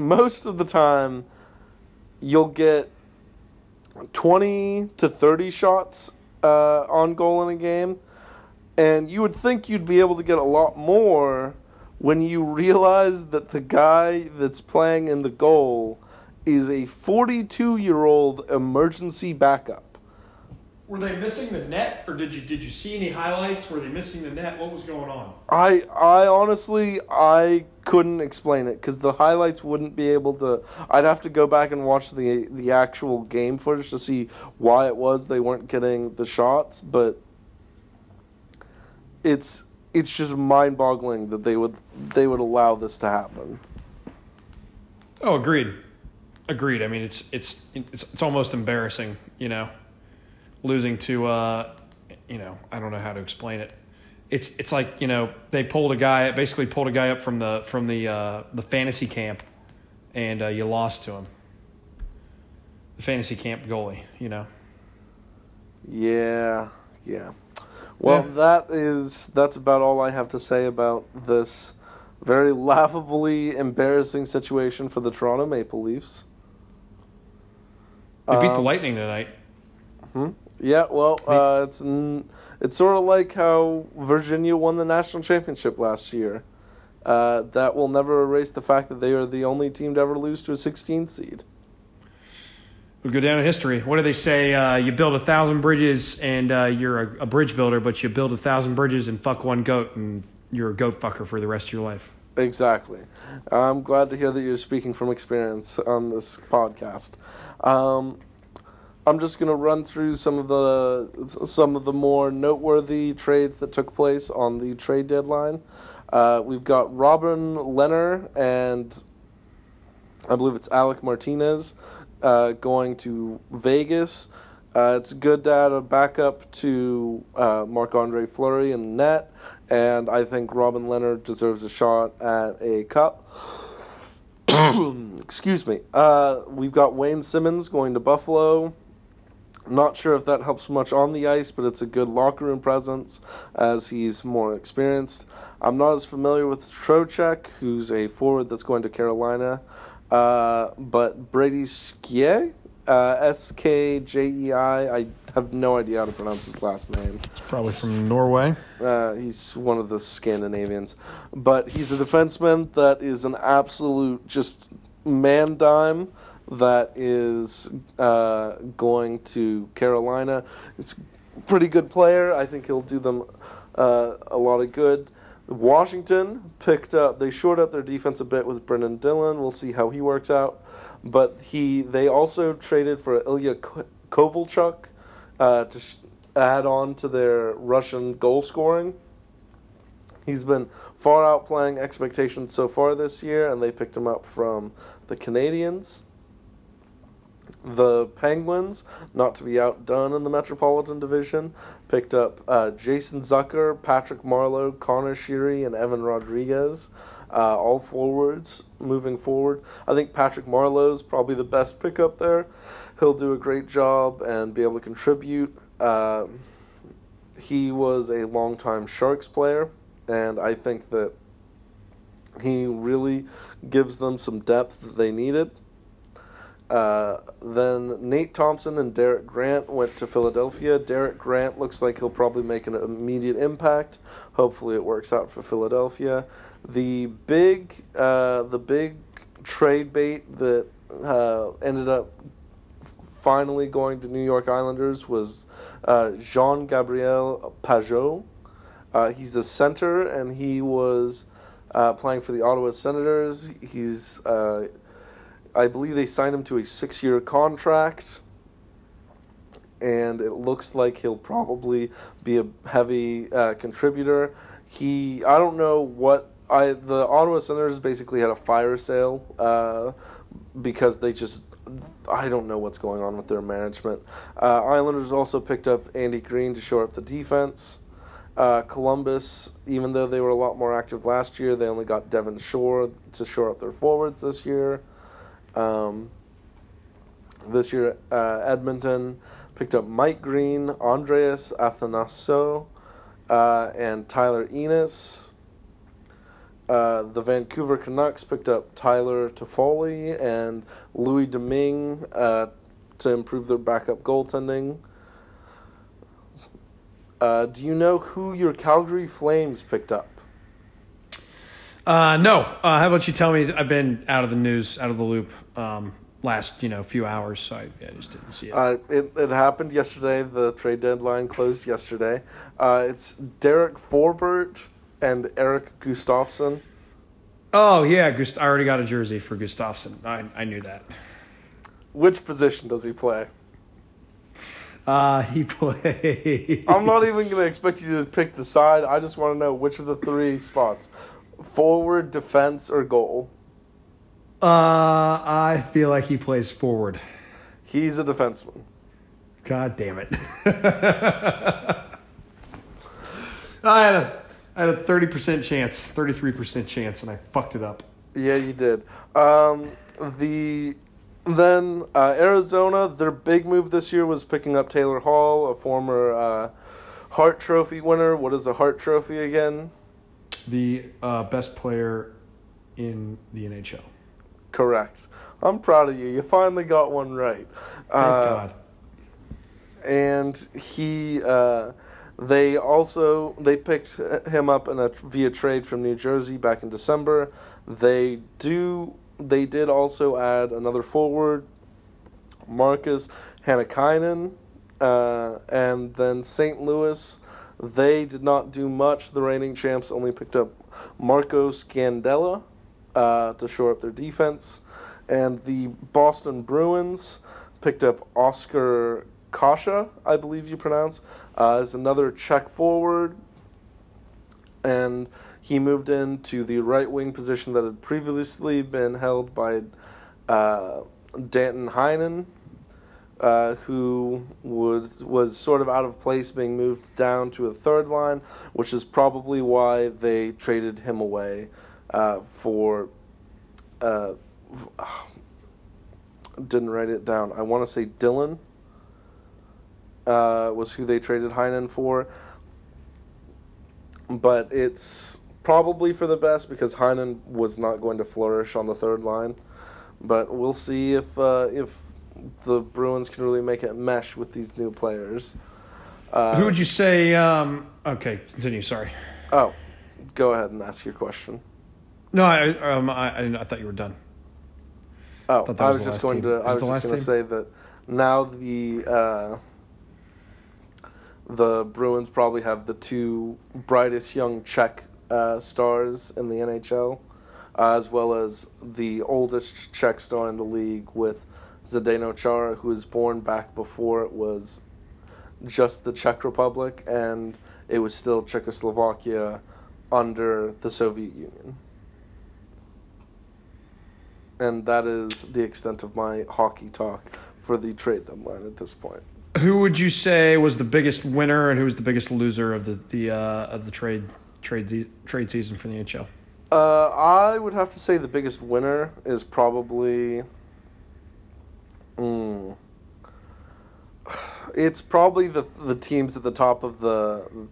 most of the time you'll get 20 to 30 shots uh, on goal in a game and you would think you'd be able to get a lot more when you realize that the guy that's playing in the goal is a 42 year old emergency backup. Were they missing the net, or did you did you see any highlights? Were they missing the net? What was going on? I I honestly I couldn't explain it because the highlights wouldn't be able to. I'd have to go back and watch the the actual game footage to see why it was they weren't getting the shots. But it's it's just mind boggling that they would they would allow this to happen. Oh, agreed. Agreed. I mean, it's it's it's, it's almost embarrassing, you know, losing to uh, you know, I don't know how to explain it. It's it's like you know they pulled a guy basically pulled a guy up from the from the uh, the fantasy camp, and uh, you lost to him. The fantasy camp goalie, you know. Yeah, yeah. Well, Yeah. that is that's about all I have to say about this very <laughs> laughably embarrassing situation for the Toronto Maple Leafs. They beat the Um, Lightning tonight. Yeah, well, uh, it's n- it's sort of like how Virginia won the national championship last year. Uh, that will never erase the fact that they are the only team to ever lose to a 16th seed. We go down in history. What do they say? Uh, you build a thousand bridges and uh, you're a, a bridge builder, but you build a thousand bridges and fuck one goat, and you're a goat fucker for the rest of your life. Exactly. I'm glad to hear that you're speaking from experience on this podcast. Um, I'm just going to run through some of the some of the more noteworthy trades that took place on the trade deadline. Uh, we've got Robin Leonard and I believe it's Alec Martinez uh, going to Vegas. Uh, it's good to add a backup to uh, Marc Andre Fleury in the net, and I think Robin Leonard deserves a shot at a cup. <coughs> Excuse me. Uh, we've got Wayne Simmonds going to Buffalo. Not sure if that helps much on the ice, but it's a good locker room presence as he's more experienced. I'm not as familiar with Trocheck, who's a forward that's going to Carolina, uh, but Brady Skjei, uh, S K J E I, I have no idea how to pronounce his last name. Probably from Norway. Uh, he's one of the Scandinavians, but he's a defenseman that is an absolute just man dime that is uh, going to Carolina. It's a pretty good player. I think he'll do them uh, a lot of good. Washington picked up. They shored up their defense a bit with Brendan Dillon. We'll see how he works out. but he they also traded for Ilya Kovalchuk uh, to sh- add on to their Russian goal scoring. He's been far outplaying expectations so far this year, and they picked him up from the Canadiens. The Penguins, not to be outdone in the Metropolitan Division, picked up uh, Jason Zucker, Patrick Marleau, Connor Sheary, and Evan Rodrigues, uh, all forwards moving forward. I think Patrick Marleau's probably the best pickup there. He'll do a great job and be able to contribute. Uh, he was a longtime Sharks player, and I think that he really gives them some depth that they needed. Uh, then Nate Thompson and Derek Grant went to Philadelphia. Derek Grant looks like he'll probably make an immediate impact. Hopefully, it works out for Philadelphia. The big, uh, the big trade bait that uh, ended up finally going to New York Islanders was uh, Jean Gabriel Pageau. Uh, he's a center, and he was uh, playing for the Ottawa Senators. He's I believe they signed him to a six year contract. And it looks like he'll probably be a heavy uh, contributor. He, I don't know what I the Ottawa Senators basically had a fire sale uh, because they just I don't know what's going on with their management. Uh, Islanders also picked up Andy Greene to shore up the defense. Uh, Columbus, even though they were a lot more active last year, they only got Devin Shore to shore up their forwards this year. Um, this year, uh, Edmonton picked up Mike Green, Andreas Athanasiou, uh, and Tyler Ennis. Uh, the Vancouver Canucks picked up Tyler Toffoli and Louis Domingue uh, to improve their backup goaltending. Uh, do you know who your Calgary Flames picked up? Uh, no. Uh, how about you tell me? I've been out of the news, out of the loop, um, last you know few hours, so I, I just didn't see it. Uh, it, it happened yesterday. The trade deadline closed yesterday. Uh, it's Derek Forbort and Erik Gustafsson. oh yeah, Gust- I already got a jersey for Gustafsson. I I knew that. Which position does he play? Uh, <laughs> he played. I'm not even going to expect you to pick the side. I just want to know which of the three spots forward, defense, or goal. Uh, I feel like he plays forward. He's a defenseman. God damn it. <laughs> I had a I had a thirty percent chance, thirty three percent chance, and I fucked it up. Yeah, you did. Um, the then uh, Arizona, their big move this year was picking up Taylor Hall, a former uh, Hart Trophy winner. What is a Hart Trophy again? The uh, best player in the NHL. Correct. I'm proud of you. You finally got one right. Thank Uh, God. and he uh, they also they picked him up in a via trade from New Jersey back in December. They do they did also add another forward, Marcus Hannakainen, uh, and then St. Louis. They did not do much. The reigning champs only picked up Marco Scandella uh, to shore up their defense, and the Boston Bruins picked up Oscar Kasha, I believe you pronounce, uh, as another Czech forward, and he moved into the right wing position that had previously been held by uh, Danton Heinen, uh, who was was sort of out of place, being moved down to a third line, which is probably why they traded him away uh, for. Uh, <sighs> didn't write it down. I want to say Dylan uh, was who they traded Heinen for, but it's probably for the best because Heinen was not going to flourish on the third line. But we'll see if uh, if the Bruins can really make it mesh with these new players. Uh, Who would you say? Um, okay, continue. Sorry. Oh, go ahead and ask your question. No, I um, I, I, I thought you were done. Oh, that I was was just going team. to. I it was just going to say that now the uh, the Bruins probably have the two brightest young Czech uh, stars in the NHL, uh, as well as the oldest Czech star in the league with Zdeno Chara, who was born back before it was just the Czech Republic and it was still Czechoslovakia under the Soviet Union. And that is the extent of my hockey talk for the trade deadline at this point. Who would you say was the biggest winner and who was the biggest loser of the the uh, of the trade trade trade season for the NHL? Uh, I would have to say the biggest winner is probably. Mm, it's probably the the teams at the top of the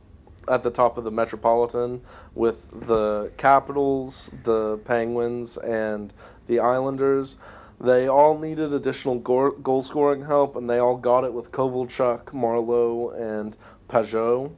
at the top of the Metropolitan with the Capitals, the Penguins, and the Islanders. They all needed additional goal scoring help, and they all got it with Kovalchuk, Marleau, and Pageau.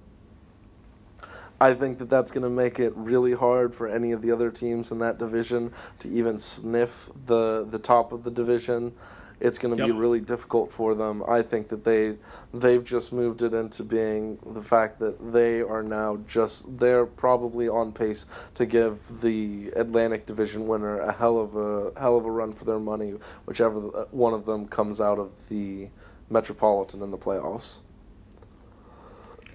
I think that that's going to make it really hard for any of the other teams in that division to even sniff the the top of the division it's going to yep. be really difficult for them. I think that they they've just moved it into being the fact that they are now just they're probably on pace to give the Atlantic Division winner a hell of a hell of a run for their money, whichever one of them comes out of the Metropolitan in the playoffs.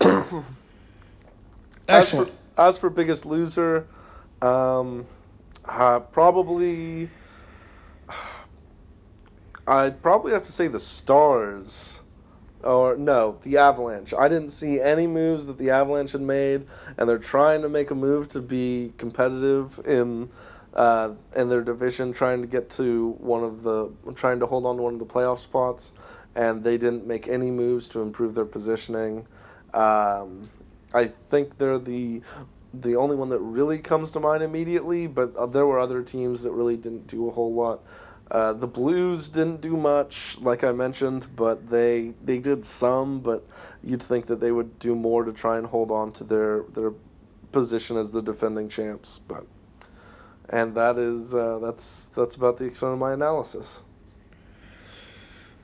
Excellent. <coughs> As for, as for biggest loser, um, uh, probably I'd probably have to say the Stars. Or no, the Avalanche. I didn't see any moves that the Avalanche had made, and they're trying to make a move to be competitive in uh, in their division, trying to get to one of the trying to hold on to one of the playoff spots, and they didn't make any moves to improve their positioning. Um, I think they're the the only one that really comes to mind immediately, but uh, there were other teams that really didn't do a whole lot. Uh, the Blues didn't do much, like I mentioned, but they they did some. But you'd think that they would do more to try and hold on to their their position as the defending champs. But and that is uh, that's that's about the extent of my analysis.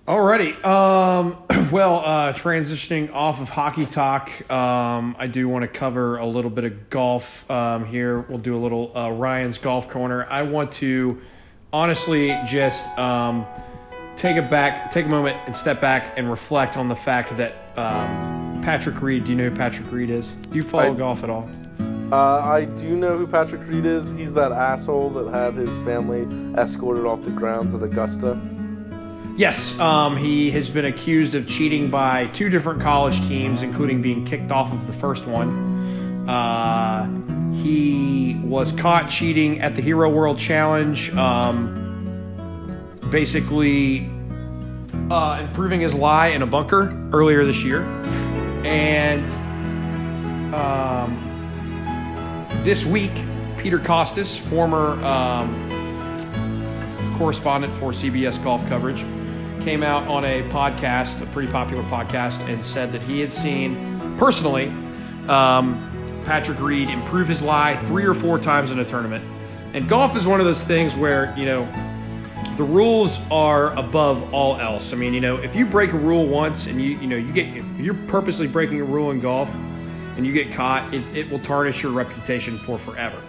Alrighty. Um, <clears throat> well, uh, transitioning off of hockey talk, um, I do want to cover a little bit of golf um, here. We'll do a little uh, Ryan's golf corner. I want to honestly just um, take a back, take a moment and step back and reflect on the fact that um, Patrick Reed. Do you know who Patrick Reed is? Do you follow I, golf at all? Uh, I do know who Patrick Reed is. He's that asshole that had his family escorted off the grounds at Augusta. Yes, um, he has been accused of cheating by two different college teams, including being kicked off of the first one. Uh, he was caught cheating at the Hero World Challenge, um, basically uh, improving his lie in a bunker earlier this year. And um, this week, Peter Kostis, former um, correspondent for CBS golf coverage, came out on a podcast, a pretty popular podcast, and said that he had seen personally um, Patrick Reed improve his lie three or four times in a tournament. And golf is one of those things where, you know, the rules are above all else. I mean, you know, if you break a rule once and you, you know, you get, if you're purposely breaking a rule in golf and you get caught, it, it will tarnish your reputation for forever.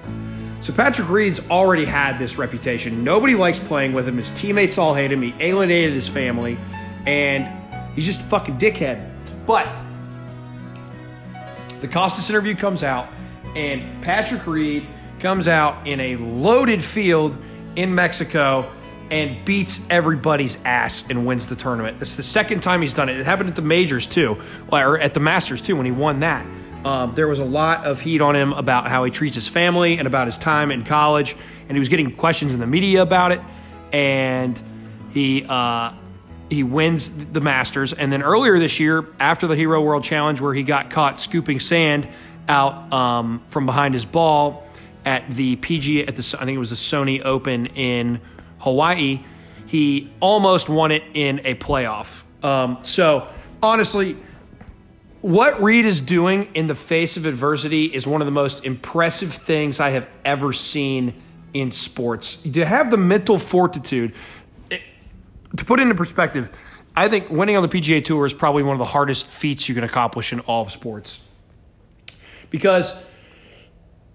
So Patrick Reed's already had this reputation. Nobody likes playing with him. His teammates all hate him. He alienated his family, and he's just a fucking dickhead. But the Kostis interview comes out, and Patrick Reed comes out in a loaded field in Mexico and beats everybody's ass and wins the tournament. It's the second time he's done it. It happened at the majors too, or at the Masters too, when he won that. Um, there was a lot of heat on him about how he treats his family and about his time in college, and he was getting questions in the media about it. And he uh, he wins the Masters. And then earlier this year, after the Hero World Challenge, where he got caught scooping sand out um, from behind his ball at the PGA, at the I think it was the Sony Open in Hawaii, he almost won it in a playoff. Um, so honestly, what Reed is doing in the face of adversity is one of the most impressive things I have ever seen in sports. To have the mental fortitude to put into perspective, I think winning on the PGA Tour is probably one of the hardest feats you can accomplish in all of sports. Because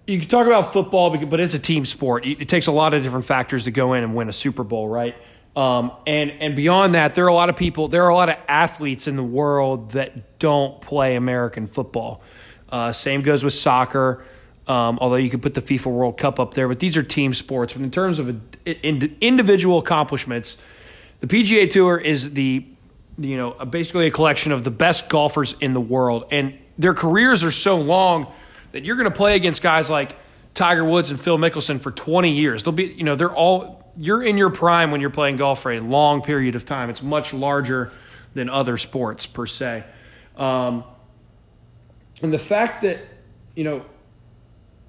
you can talk about football, but it's a team sport. It it takes a lot of different factors to go in and win a Super Bowl, right? Um, and and beyond that, there are a lot of people, there are a lot of athletes in the world that don't play American football. Uh, same goes with soccer. Um, although you could put the FIFA World Cup up there, but these are team sports. But in terms of a, in, individual accomplishments, the PGA Tour is the you know basically a collection of the best golfers in the world, and their careers are so long that you're going to play against guys like Tiger Woods and Phil Mickelson for 20 years. They'll be you know they're all you're in your prime when you're playing golf for a long period of time. It's much larger than other sports per se, um, and the fact that you know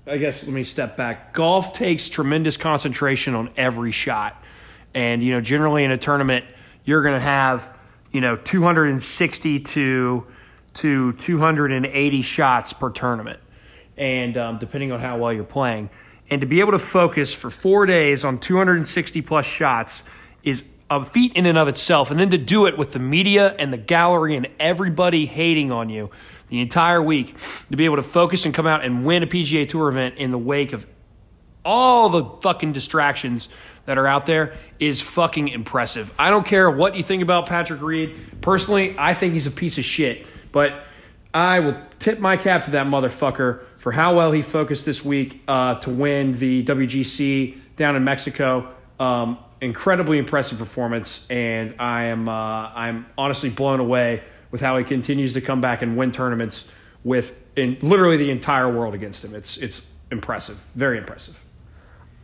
I guess let me step back. Golf takes tremendous concentration on every shot. And, you know, generally in a tournament, you're going to have, you know, 260 to, to 280 shots per tournament. And um, depending on how well you're playing. And to be able to focus for four days on 260 plus shots is a feat in and of itself. And then to do it with the media and the gallery and everybody hating on you the entire week, to be able to focus and come out and win a PGA Tour event in the wake of all the fucking distractions that are out there is fucking impressive. I don't care what you think about Patrick Reed. Personally, I think he's a piece of shit. But I will tip my cap to that motherfucker for how well he focused this week uh, to win the WGC down in Mexico. Um, incredibly impressive performance, and I am uh, I'm honestly blown away with how he continues to come back and win tournaments with in literally the entire world against him. It's it's impressive, very impressive.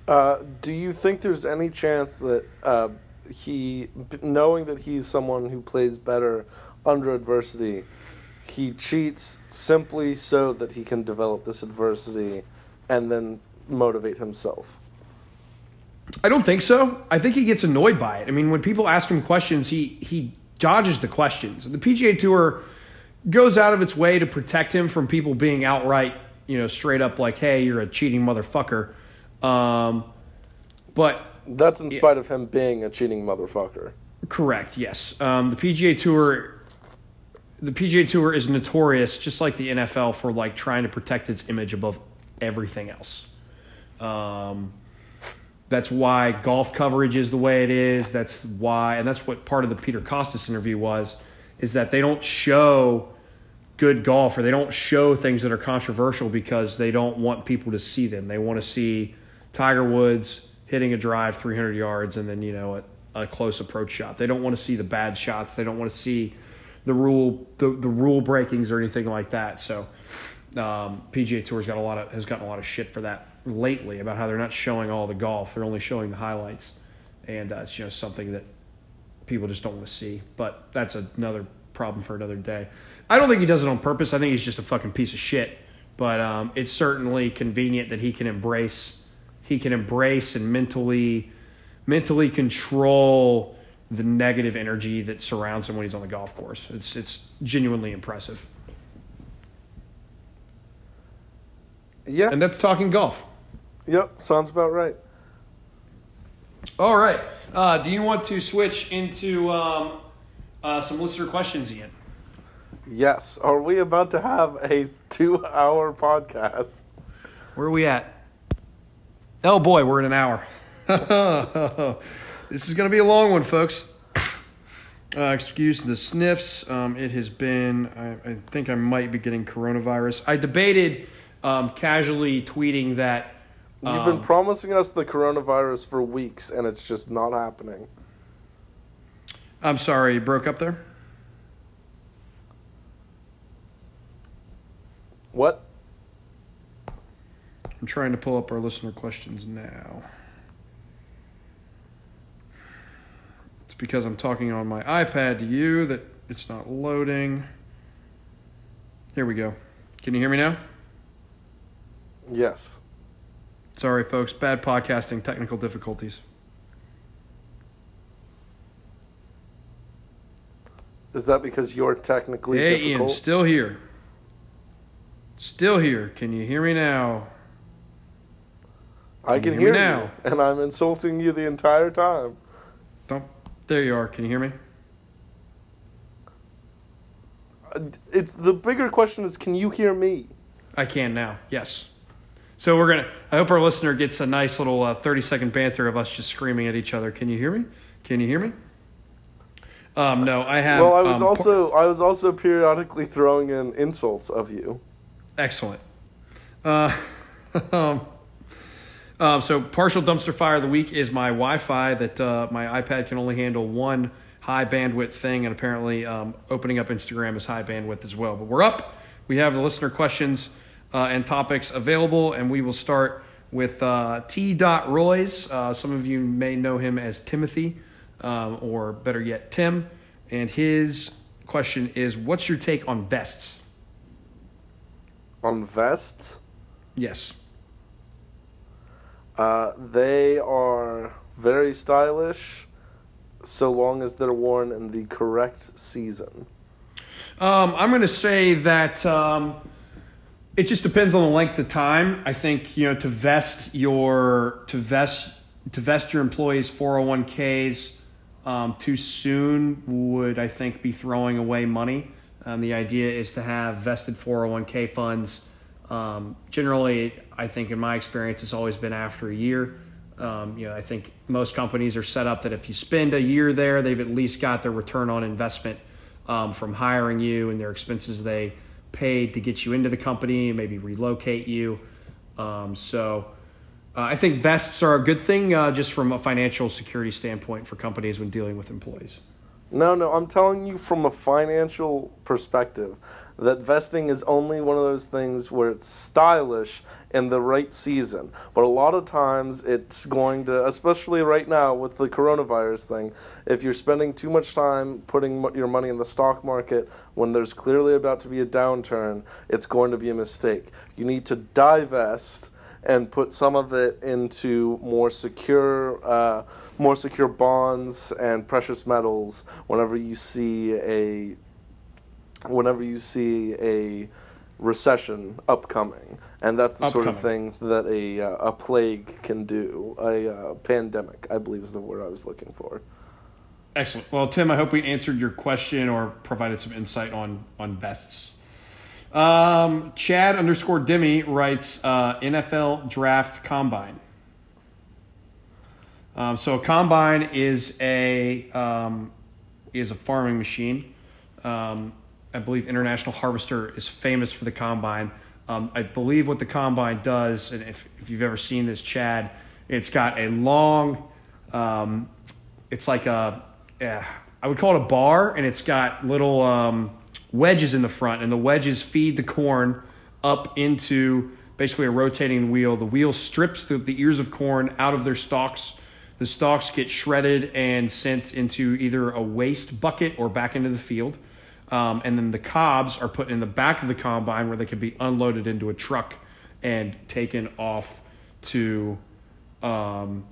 Uh, do you think there's any chance that uh, he, knowing that he's someone who plays better under adversity, he cheats simply so that he can develop this adversity and then motivate himself? I don't think so. I think he gets annoyed by it. I mean, when people ask him questions, he he dodges the questions. The PGA Tour goes out of its way to protect him from people being outright, you know, straight up like, "Hey, you're a cheating motherfucker." Um, but That's in spite of him being a cheating motherfucker. correct, yes. Um, the PGA Tour, the PGA Tour is notorious, just like the NFL, for like trying to protect its image above everything else. Um, that's why golf coverage is the way it is. That's why, and that's what part of the Peter Kostis interview was, is that they don't show good golf or they don't show things that are controversial because they don't want people to see them. They want to see Tiger Woods hitting a drive 300 yards and then you know a, a close approach shot. They don't want to see the bad shots. They don't want to see the rule the, the rule breakings or anything like that. So um, PGA Tour's got a lot of has gotten a lot of shit for that lately about how they're not showing all the golf. They're only showing the highlights, and uh, it's you know something that people just don't want to see. But that's another problem for another day. I don't think he does it on purpose. I think he's just a fucking piece of shit. But um, it's certainly convenient that he can embrace he can embrace and mentally mentally control the negative energy that surrounds him when he's on the golf course. It's it's genuinely impressive. Yeah. And that's talking golf. Yep. Sounds about right. All right. Uh, do you want to switch into um, uh, some listener questions, Ian? Yes. Are we about to have a two-hour podcast? Where are we at? Oh boy, we're in an hour. <laughs> this is going to be a long one, folks. <coughs> Uh, excuse the sniffs. Um, it has been, I, I think I might be getting coronavirus. I debated um, casually tweeting that. You've um, been promising us the coronavirus for weeks, and it's just not happening. I'm sorry, you broke up there? What? I'm trying to pull up our listener questions now. It's because I'm talking on my iPad to you that it's not loading. Here we go. Can you hear me now? Yes. Sorry, folks. Bad podcasting, technical difficulties. Is that because you're technically Hey, difficult? Ian, still here. Still here. Can you hear me now? I Can can hear hear, you, now? and I'm insulting you the entire time. Don't. There you are. Can you hear me? Uh, It's the bigger question is, can you hear me? I can now. Yes. So we're gonna. I hope our listener gets a nice little uh, thirty second banter of us just screaming at each other. Can you hear me? Can you hear me? Um, no, I have. Well, I was um, also I was also periodically throwing in insults of you. Excellent. Uh, <laughs> um, um, so partial dumpster fire of the week is my Wi-Fi that uh, my iPad can only handle one high bandwidth thing, and apparently um, opening up Instagram is high bandwidth as well. But we're up. We have the listener questions uh, and topics available, and we will start with uh, T. Royce. Uh, some of you may know him as Timothy, um, or better yet, Tim. And his question is, "What's your take on vests?" On vests, Yes. Uh, they are very stylish, so long as they're worn in the correct season. Um, I'm going to say that um, it just depends on the length of time. I think you know to vest your to vest to vest your employees' 401ks um, too soon would I think be throwing away money. Um, the idea is to have vested 401k funds. Um, generally, I think in my experience, it's always been after a year. Um, you know, I think most companies are set up that if you spend a year there, they've at least got their return on investment um, from hiring you and their expenses they paid to get you into the company, and maybe relocate you. Um, so uh, I think vests are a good thing uh, just from a financial security standpoint for companies when dealing with employees. No, no, I'm telling you from a financial perspective that vesting is only one of those things where it's stylish in the right season. But a lot of times it's going to, especially right now with the coronavirus thing, if you're spending too much time putting your money in the stock market when there's clearly about to be a downturn, it's going to be a mistake. You need to divest and put some of it into more secure, uh, more secure bonds and precious metals. Whenever you see a, whenever you see a recession upcoming, and that's the sort of thing that a uh, a plague can do. A uh, pandemic, I believe, is the word I was looking for. Excellent. Well, Tim, I hope we answered your question or provided some insight on on vests. Um, Chad underscore Demi writes uh, NFL draft combine. Um, so a combine is a um, is a farming machine. Um, I believe International Harvester is famous for the combine. Um, I believe what the combine does, and if, if you've ever seen this, Chad, it's got a long, um, it's like a, yeah, I would call it a bar, and it's got little wedges in the front, and the wedges feed the corn up into basically a rotating wheel. The wheel strips the, the ears of corn out of their stalks. The stalks get shredded and sent into either a waste bucket or back into the field. Um, and then the cobs are put in the back of the combine where they can be unloaded into a truck and taken off to um,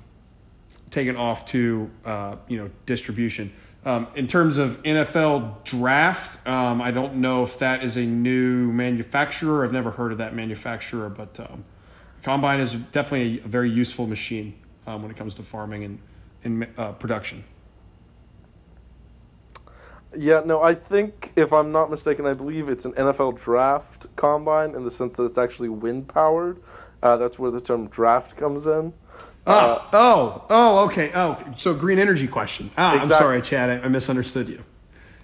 taken off to uh, you know distribution. Um, in terms of NFL draft, um, I don't know if that is a new manufacturer. I've never heard of that manufacturer, but um, combine is definitely a, very useful machine um, when it comes to farming and, and uh, production. Yeah, no, I think if I'm not mistaken, I believe it's an NFL draft combine in the sense that it's actually wind powered. Uh, that's where the term draft comes in. Ah, oh, oh, okay. Oh, so green energy question. Ah, I'm sorry, Chad. I, I misunderstood you.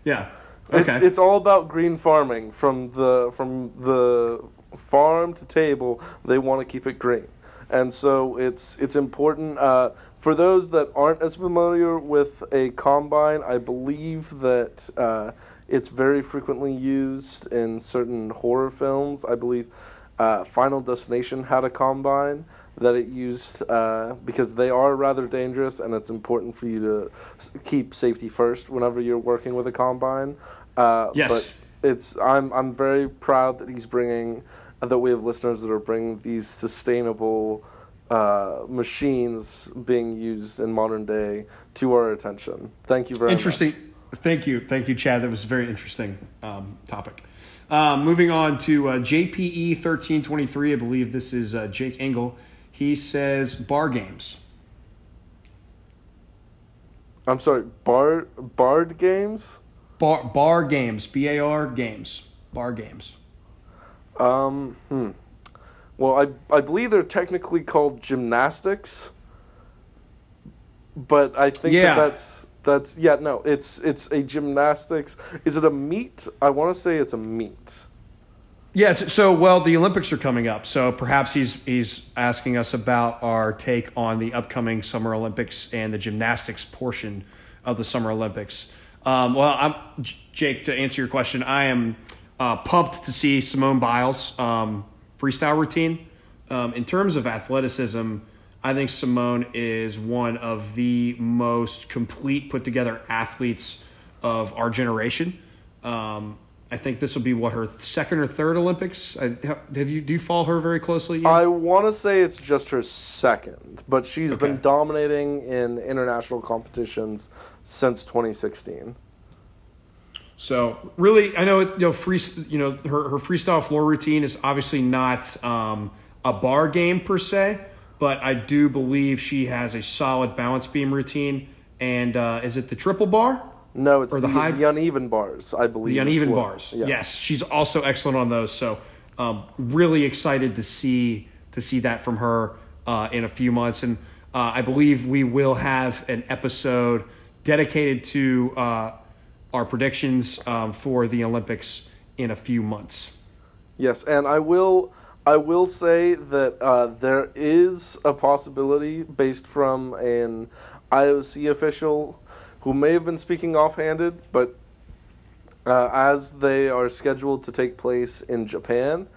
Yeah. Okay. It's it's all about green farming from the from the farm to table. They want to keep it green, and so it's it's important uh, for those that aren't as familiar with a combine. I believe that uh, it's very frequently used in certain horror films. I believe uh, Final Destination had a combine that it used uh, because they are rather dangerous, and it's important for you to s- keep safety first whenever you're working with a combine. Uh, Yes. But it's I'm I'm very proud that he's bringing that we have listeners that are bringing these sustainable uh, machines being used in modern day to our attention. Thank you very interesting. much. Interesting. Thank you, thank you, Chad. That was a very interesting um, topic. Um, moving on to uh, JPE thirteen twenty three. I believe this is uh, Jake Engel. He says bar games. I'm sorry, bar Bard games. Bar bar games. B A R games. Bar games. Um, hmm. Well, I I believe they're technically called gymnastics, but I think Yeah. that that's that's yeah no it's it's a gymnastics. Is it a meet? I want to say it's a meet. Yeah. So, well, the Olympics are coming up, so perhaps he's he's asking us about our take on the upcoming Summer Olympics and the gymnastics portion of the Summer Olympics. Um, well, I'm Jake. To answer your question, I am uh, pumped to see Simone Biles' um, freestyle routine. Um, in terms of athleticism, I think Simone is one of the most complete, put together athletes of our generation. Um, I think this will be what her second or third Olympics. I, have you do you follow her very closely? I want to say it's just her second, but she's Okay. been dominating in international competitions since 2016. So really, I know you know free. You know her her freestyle floor routine is obviously not um, a bar game per se, but I do believe she has a solid balance beam routine. And uh, is it the triple bar? No, it's Or the, the high- the uneven bars, I believe. The uneven bars. yeah. Yes, she's also excellent on those. So um, really excited to see to see that from her uh, in a few months, and uh, I believe we will have an episode dedicated to uh, our predictions um, for the Olympics in a few months. Yes, and I will I will say that uh, there is a possibility based from an IOC official who may have been speaking offhanded, but uh, as they are scheduled to take place in Japan,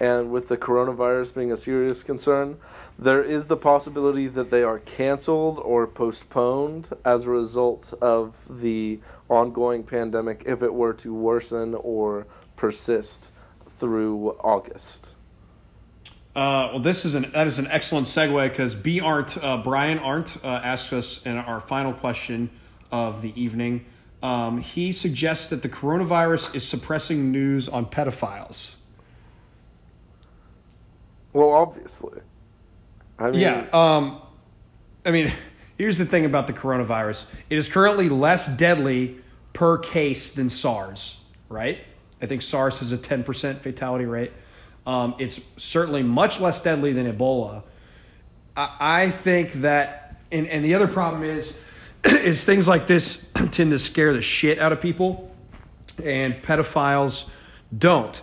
and with the coronavirus being a serious concern, there is the possibility that they are canceled or postponed as a result of the ongoing pandemic if it were to worsen or persist through August. Uh, well, this is an that is an excellent segue because B. Arndt, uh, Brian Arndt, uh, asked us in our final question of the evening. Um, he suggests that the coronavirus is suppressing news on pedophiles. Well, obviously. I mean, Yeah. Um, I mean, <laughs> here's the thing about the coronavirus it is currently less deadly per case than SARS, right? I think SARS has a 10% fatality rate. Um, it's certainly much less deadly than Ebola. I, I think that, and, and the other problem is, <clears throat> is things like this <clears throat> tend to scare the shit out of people, and pedophiles don't.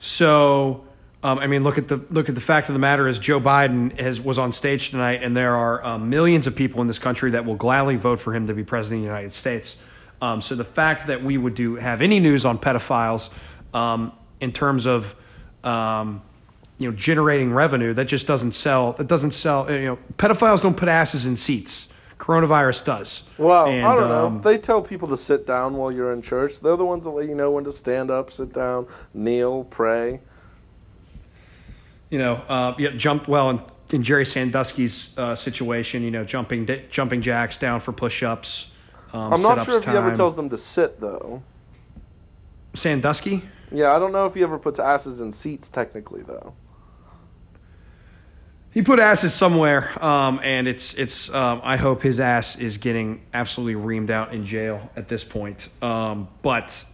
So, um, I mean, look at the look at the fact of the matter is Joe Biden has was on stage tonight, and there are um, millions of people in this country that will gladly vote for him to be president of the United States. Um, so the fact that we would do have any news on pedophiles um, in terms of um, you know generating revenue that just doesn't sell. That doesn't sell. You know, pedophiles don't put asses in seats. Coronavirus does. Well, And, I don't know. um, they tell people to sit down while you're in church. They're the ones that let you know when to stand up, sit down, kneel, pray. you know, uh, yeah, jump well in, in Jerry Sandusky's uh, situation. You know, jumping jumping jacks down for push-ups. Um, I'm not sure if he ever tells them to sit, though. Sandusky. Yeah, I don't know if he ever puts asses in seats, technically, though. He put asses somewhere, um, and it's it's. Um, I hope his ass is getting absolutely reamed out in jail at this point. Um, but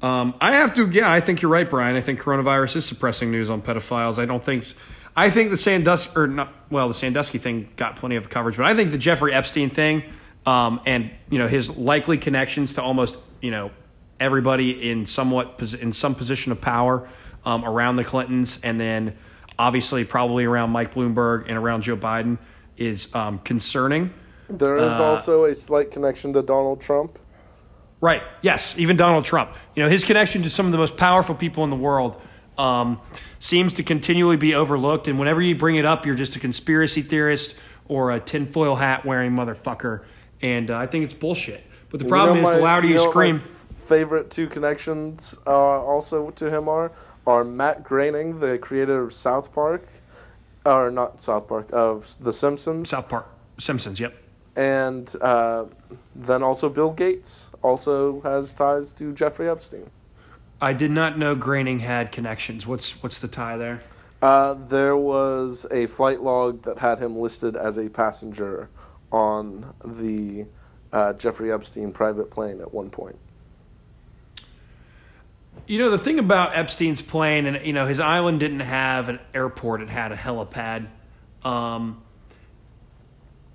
um, I have to. Yeah, I think you're right, Brian. I think coronavirus is suppressing news on pedophiles. I don't think. I think the Sandusky or not. Well, the Sandusky thing got plenty of coverage, but I think the Jeffrey Epstein thing, um, and you know his likely connections to almost you know everybody in somewhat in some position of power around the Clintons, and then obviously probably around Mike Bloomberg and around Joe Biden is um, concerning. There is Uh, also a slight connection to Donald Trump. Right. Yes. Even Donald Trump. You know, his connection to some of the most powerful people in the world um, seems to continually be overlooked. And whenever you bring it up, you're just a conspiracy theorist or a tinfoil hat wearing motherfucker. And uh, I think it's bullshit. But the problem You know is, my- the louder you, know what my scream. favorite two connections uh, also to him are are Matt Groening, the creator of South Park, or not South Park of The Simpsons, South Park, Simpsons. Yep. and uh, then also Bill Gates also has ties to Jeffrey Epstein. I did not know Groening had connections. What's what's the tie there? Uh, there was a flight log that had him listed as a passenger on the uh, Jeffrey Epstein private plane at one point. You know the thing about Epstein's plane, and you know his island didn't have an airport; it had a helipad. Um,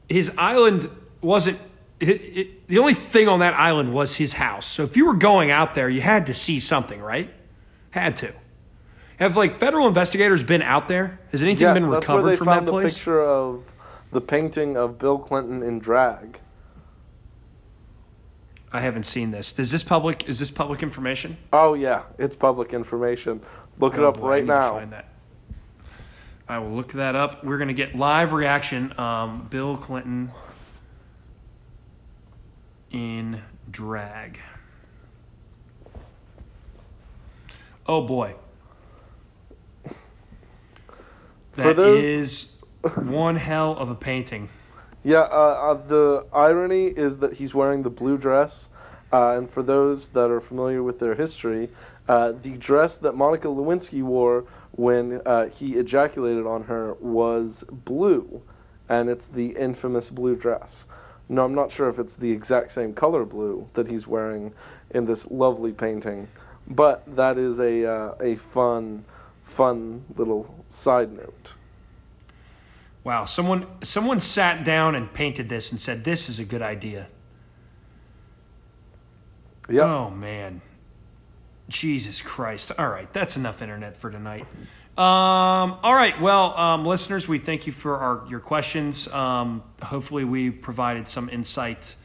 his island wasn't. It, it, the only thing on that island was his house. So if you were going out there, you had to see something, right? Had to. Have like federal investigators been out there? Has anything yes, been that's where recovered they from found that the place? picture of the painting of Bill Clinton in drag. I haven't seen this. Is this public? Is this public information? Oh yeah, it's public information. Look it Oh, up boy, right now. I will look that up. We're gonna get live reaction. Um, Bill Clinton in drag. Oh boy. For That those- is one hell of a painting. Yeah, uh, uh, the irony is that he's wearing the blue dress, uh, and for those that are familiar with their history, uh, the dress that Monica Lewinsky wore when uh, he ejaculated on her was blue, and it's the infamous blue dress. No, I'm not sure if it's the exact same color blue that he's wearing in this lovely painting, but that is a uh, a fun, fun little side note. Wow, someone someone sat down and painted this and said this is a good idea. Yep. Oh man. Jesus Christ. All right, that's enough internet for tonight. Um, all right, well, um, listeners, we thank you for our your questions. Um, hopefully, we provided some insight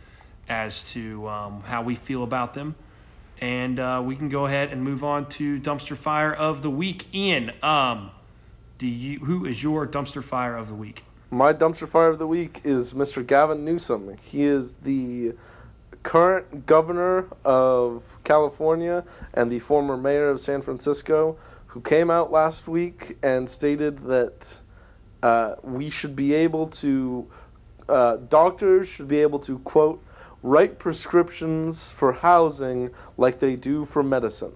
as to um, how we feel about them, and uh, we can go ahead and move on to dumpster fire of the week. Ian, um, do you who is your dumpster fire of the week? My dumpster fire of the week is Mr. Gavin Newsom. He is the current governor of California and the former mayor of San Francisco, who came out last week and stated that uh, we should be able to, uh, doctors should be able to, quote, write prescriptions for housing like they do for medicine.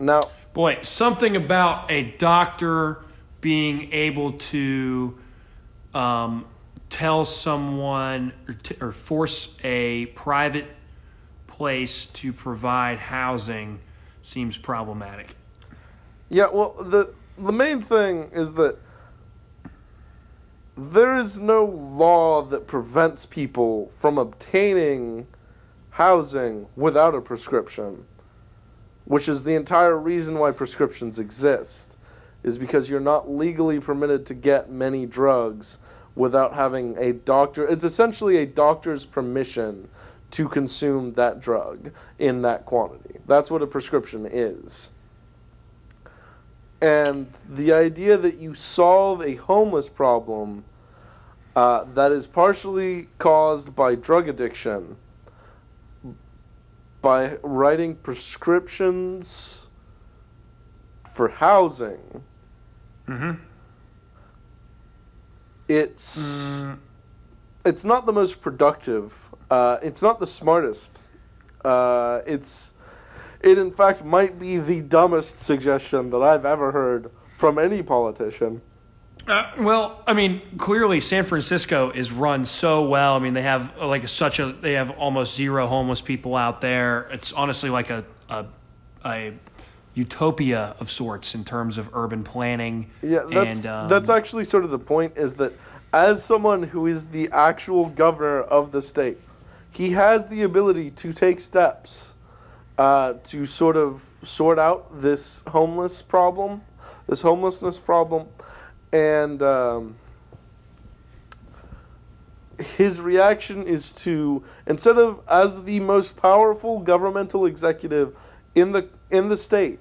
Now, Boy, something about a doctor being able to um, tell someone or, t- or force a private place to provide housing seems problematic. Yeah, well, the the main thing is that there is no law that prevents people from obtaining housing without a prescription, which is the entire reason why prescriptions exist, is because you're not legally permitted to get many drugs without having a doctor. It's essentially a doctor's permission to consume that drug in that quantity. That's what a prescription is. And the idea that you solve a homeless problem uh, that is partially caused by drug addiction by writing prescriptions for housing, Mm-hmm. it's it's not the most productive. Uh, it's not the smartest. Uh, it's it in fact might be the dumbest suggestion that I've ever heard from any politician. Uh, well, I mean, clearly San Francisco is run so well. I mean, they have uh, like such a they have almost zero homeless people out there. It's honestly like a a, a utopia of sorts in terms of urban planning. Yeah, that's and, um, that's actually sort of the point. Is that as someone who is the actual governor of the state, he has the ability to take steps uh, to sort of sort out this homeless problem, this homelessness problem, and um, his reaction is to instead of as the most powerful governmental executive in the in the state,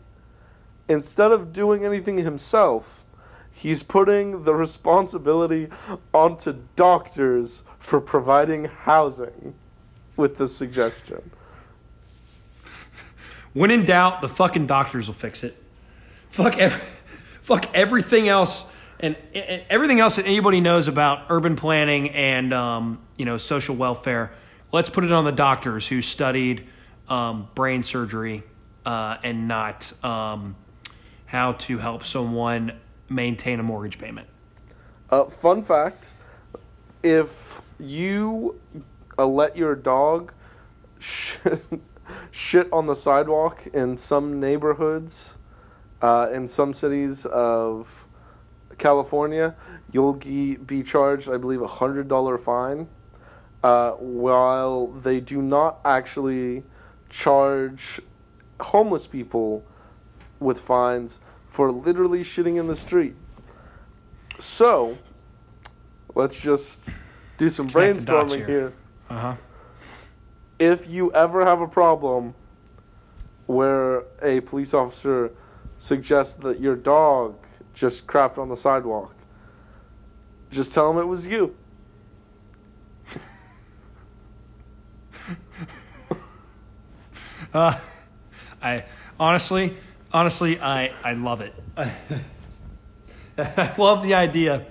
instead of doing anything himself, he's putting the responsibility onto doctors for providing housing with this suggestion. When in doubt, the fucking doctors will fix it. Fuck every, fuck everything else, and, and everything else that anybody knows about urban planning and um, you know social welfare. Let's put it on the doctors who studied um, brain surgery uh, and not um, how to help someone maintain a mortgage payment. Uh, fun fact: If you uh, let your dog sh- <laughs> shit on the sidewalk in some neighborhoods, uh, in some cities of California, you'll be, be charged, I believe, a hundred dollar fine. Uh, while they do not actually charge homeless people with fines for literally shitting in the street. So, let's just do some Connect brainstorming here. here. Uh huh. If you ever have a problem where a police officer suggests that your dog just crapped on the sidewalk, just tell him it was you. Uh, I honestly, honestly, I I love it. <laughs> I love the idea.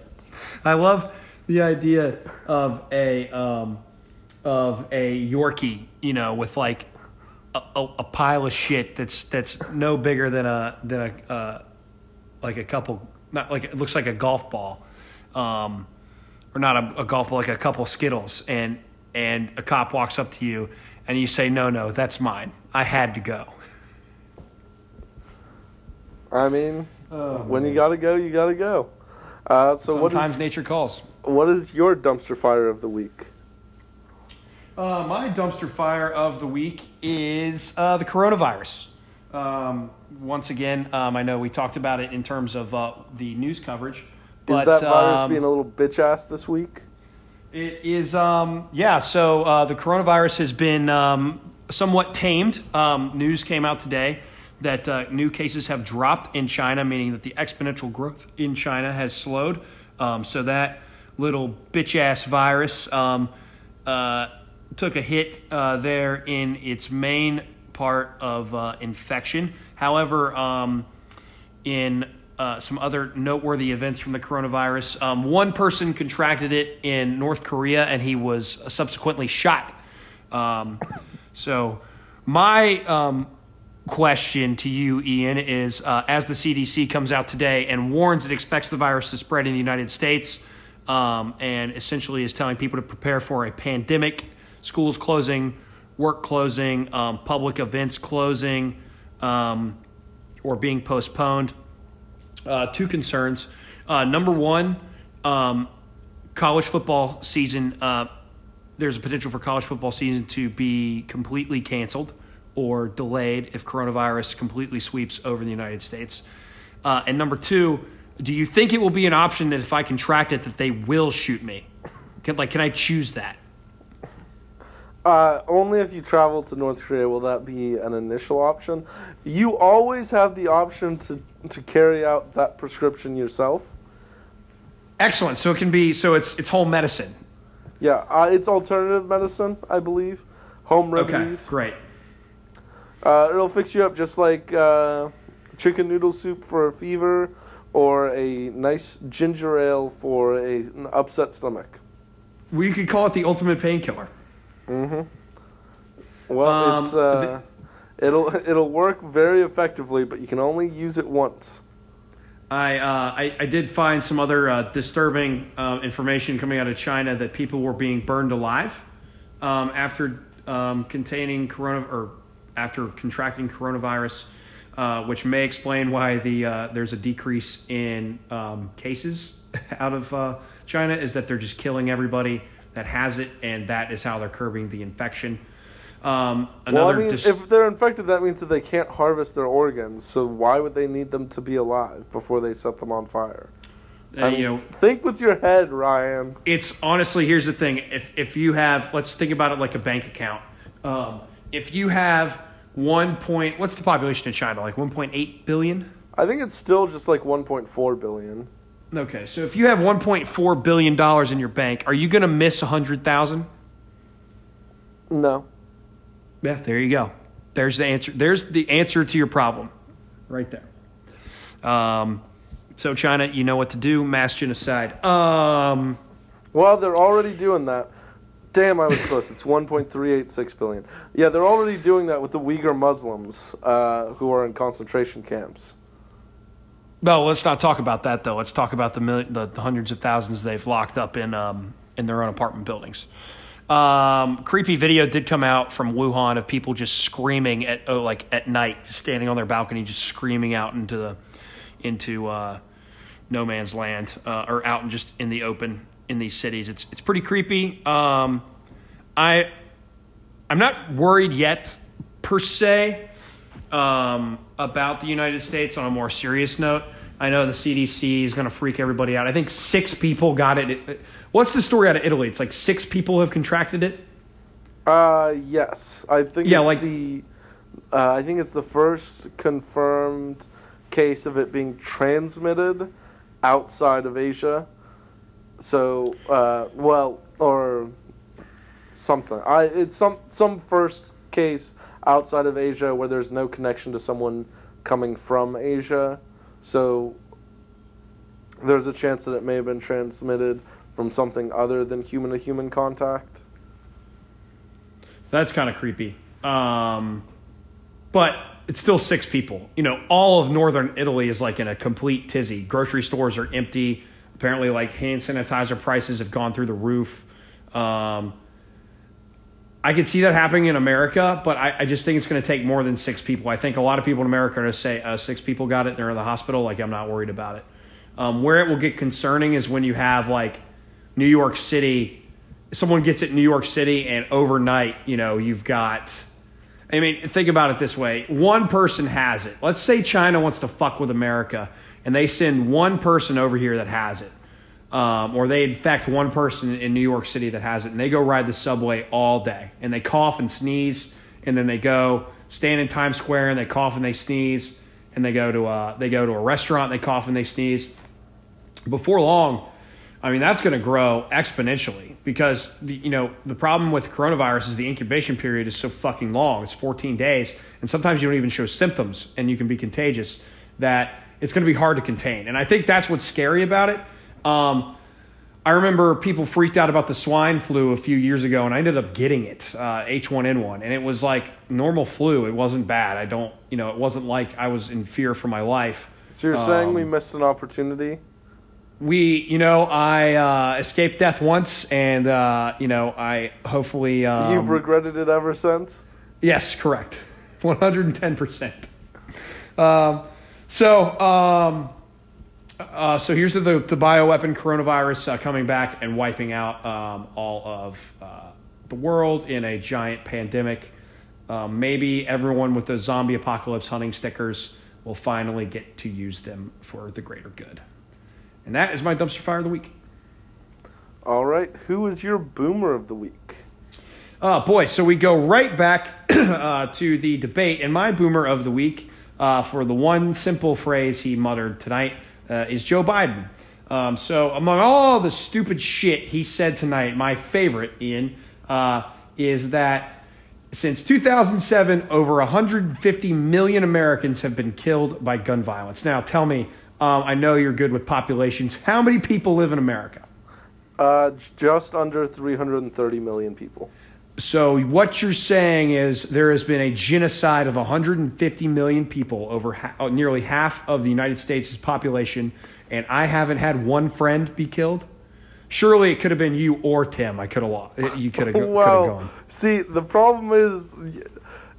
I love the idea of a um, of a Yorkie, you know, with like a, a, a pile of shit that's that's no bigger than a than a uh, like a couple, not like it looks like a golf ball, um, or not a, a golf ball, like a couple Skittles, and and a cop walks up to you, and you say, "No, no, that's mine. I had to go." I mean, when you gotta go, you gotta go. Uh, so what Sometimes is nature calls. what is your dumpster fire of the week? Uh, my dumpster fire of the week is uh, the coronavirus. Um, once again, um, I know we talked about it in terms of uh, the news coverage. But, is that virus um, being a little bitch ass this week? It is, um, yeah. So uh, the coronavirus has been um, somewhat tamed. Um, news came out today that uh, new cases have dropped in China, meaning that the exponential growth in China has slowed. Um, so that little bitch ass virus um, uh, took a hit uh, there in its main part of uh, infection. However, um, in uh, some other noteworthy events from the coronavirus. Um, one person contracted it in North Korea and he was subsequently shot. Um, so, my um, question to you, Ian, is uh, as the CDC comes out today and warns it expects the virus to spread in the United States um, and essentially is telling people to prepare for a pandemic, schools closing, work closing, um, public events closing, um, or being postponed uh, two concerns. Uh, number one, um, college football season. Uh, there's a potential for college football season to be completely canceled or delayed if coronavirus completely sweeps over the United States. Uh, and number two, do you think it will be an option that if I contract it, that they will shoot me? Can, like, can I choose that? Uh, only if you travel to North Korea will that be an initial option. You always have the option to, to carry out that prescription yourself. Excellent. So it can be. So it's it's home medicine. Yeah, uh, it's alternative medicine, I believe. Home remedies. Okay. Great. Uh, it'll fix you up just like uh, chicken noodle soup for a fever or a nice ginger ale for a, an upset stomach. We could call it the ultimate painkiller. Well, Um, it's uh, it'll <laughs> it'll work very effectively, but you can only use it once. I, uh, I I did find some other uh, disturbing uh, information coming out of China that people were being burned alive um, after um, containing corona or after contracting coronavirus, uh, which may explain why the uh, there's a decrease in um, cases <laughs> out of uh, China. Is that they're just killing everybody that has it, and that is how they're curbing the infection. Um, Well, I mean, dis- if they're infected, that means that they can't harvest their organs. So why would they need them to be alive before they set them on fire? uh, I mean, you know, think with your head, Ryan. it's honestly here's the thing if if you have let's think about it like a bank account um, if you have one point what's the population in china like 1.8 billion I think it's still just like 1.4 billion. Okay so if you have 1.4 billion dollars in your bank are you going to miss 100000 No. yeah there you go there's the answer there's the answer to your problem right there um, so china you know what to do mass genocide um, Well, they're already doing that. Damn, I was close. It's 1.386 billion. Yeah, they're already doing that with the Uyghur Muslims uh, who are in concentration camps. No, let's not talk about that though. Let's talk about the, million, the, the hundreds of thousands they've locked up in um, in their own apartment buildings. Um, creepy video did come out from Wuhan of people just screaming at oh, like at night, standing on their balcony, just screaming out into the into uh, no man's land uh, or out and just in the open in these cities. It's it's pretty creepy. Um, I I'm not worried yet per se um, about the United States on a more serious note. I know the CDC is going to freak everybody out. I think six people got it. What's the story out of Italy? It's like six people have contracted it. Uh, yes, I think Yeah, it's like- the. Uh, I think it's the first confirmed case of it being transmitted outside of Asia. So, uh, well, or something. I it's some some first case outside of Asia where there's no connection to someone coming from Asia. So there's a chance that it may have been transmitted from something other than human to human contact. That's kind of creepy. Um, but it's still six people. You know, all of northern Italy is like in a complete tizzy. Grocery stores are empty. Apparently, like hand sanitizer prices have gone through the roof. Um, I could see that happening in America, but I, I just think it's going to take more than six people. I think a lot of people in America are going to say uh, six people got it. They're in the hospital. Like I'm not worried about it. Um, where it will get concerning is when you have like New York City. Someone gets it in New York City, and overnight, you know, you've got. I mean, think about it this way: one person has it. Let's say China wants to fuck with America, and they send one person over here that has it um, or they infect one person in New York City that has it, and they go ride the subway all day, and they cough and sneeze, and then they go stand in Times Square and they cough and they sneeze, and they go to a, they go to a restaurant, and they cough and they sneeze. Before long, I mean that's going to grow exponentially because the, you know the problem with coronavirus is the incubation period is so fucking long. It's 14 days, and sometimes you don't even show symptoms, and you can be contagious. That it's going to be hard to contain, and I think that's what's scary about it. Um, I remember people freaked out about the swine flu a few years ago, and I ended up getting it, uh, H1N1, and it was like normal flu. It wasn't bad. I don't, you know, it wasn't like I was in fear for my life. So you're saying we Um, missed an opportunity? We, you know, I uh, escaped death once, and uh, you know, I hopefully. Um, You've regretted it ever since? Yes, correct. <laughs> 110%. Um, so, um, uh, so here's the, the bioweapon coronavirus uh, coming back and wiping out um, all of uh, the world in a giant pandemic. Um, maybe everyone with those zombie apocalypse hunting stickers will finally get to use them for the greater good. And that is my dumpster fire of the week. All right. Who is your boomer of the week? Oh boy, so we go right back <clears throat> uh, to the debate, and my boomer of the week uh, for the one simple phrase he muttered tonight uh, is Joe Biden. Um, so, among all the stupid shit he said tonight, my favorite, Ian, uh, is that since 2007, over 150 million Americans have been killed by gun violence. Now, tell me, um, I know you're good with populations. How many people live in America? Uh, just under 330 million people. So what you're saying is there has been a genocide of 150 million people over ha- uh, nearly half of the United States' population, and I haven't had one friend be killed. Surely it could have been you or Tim. I could have lost. You could have, go- Well, gone. see, the problem is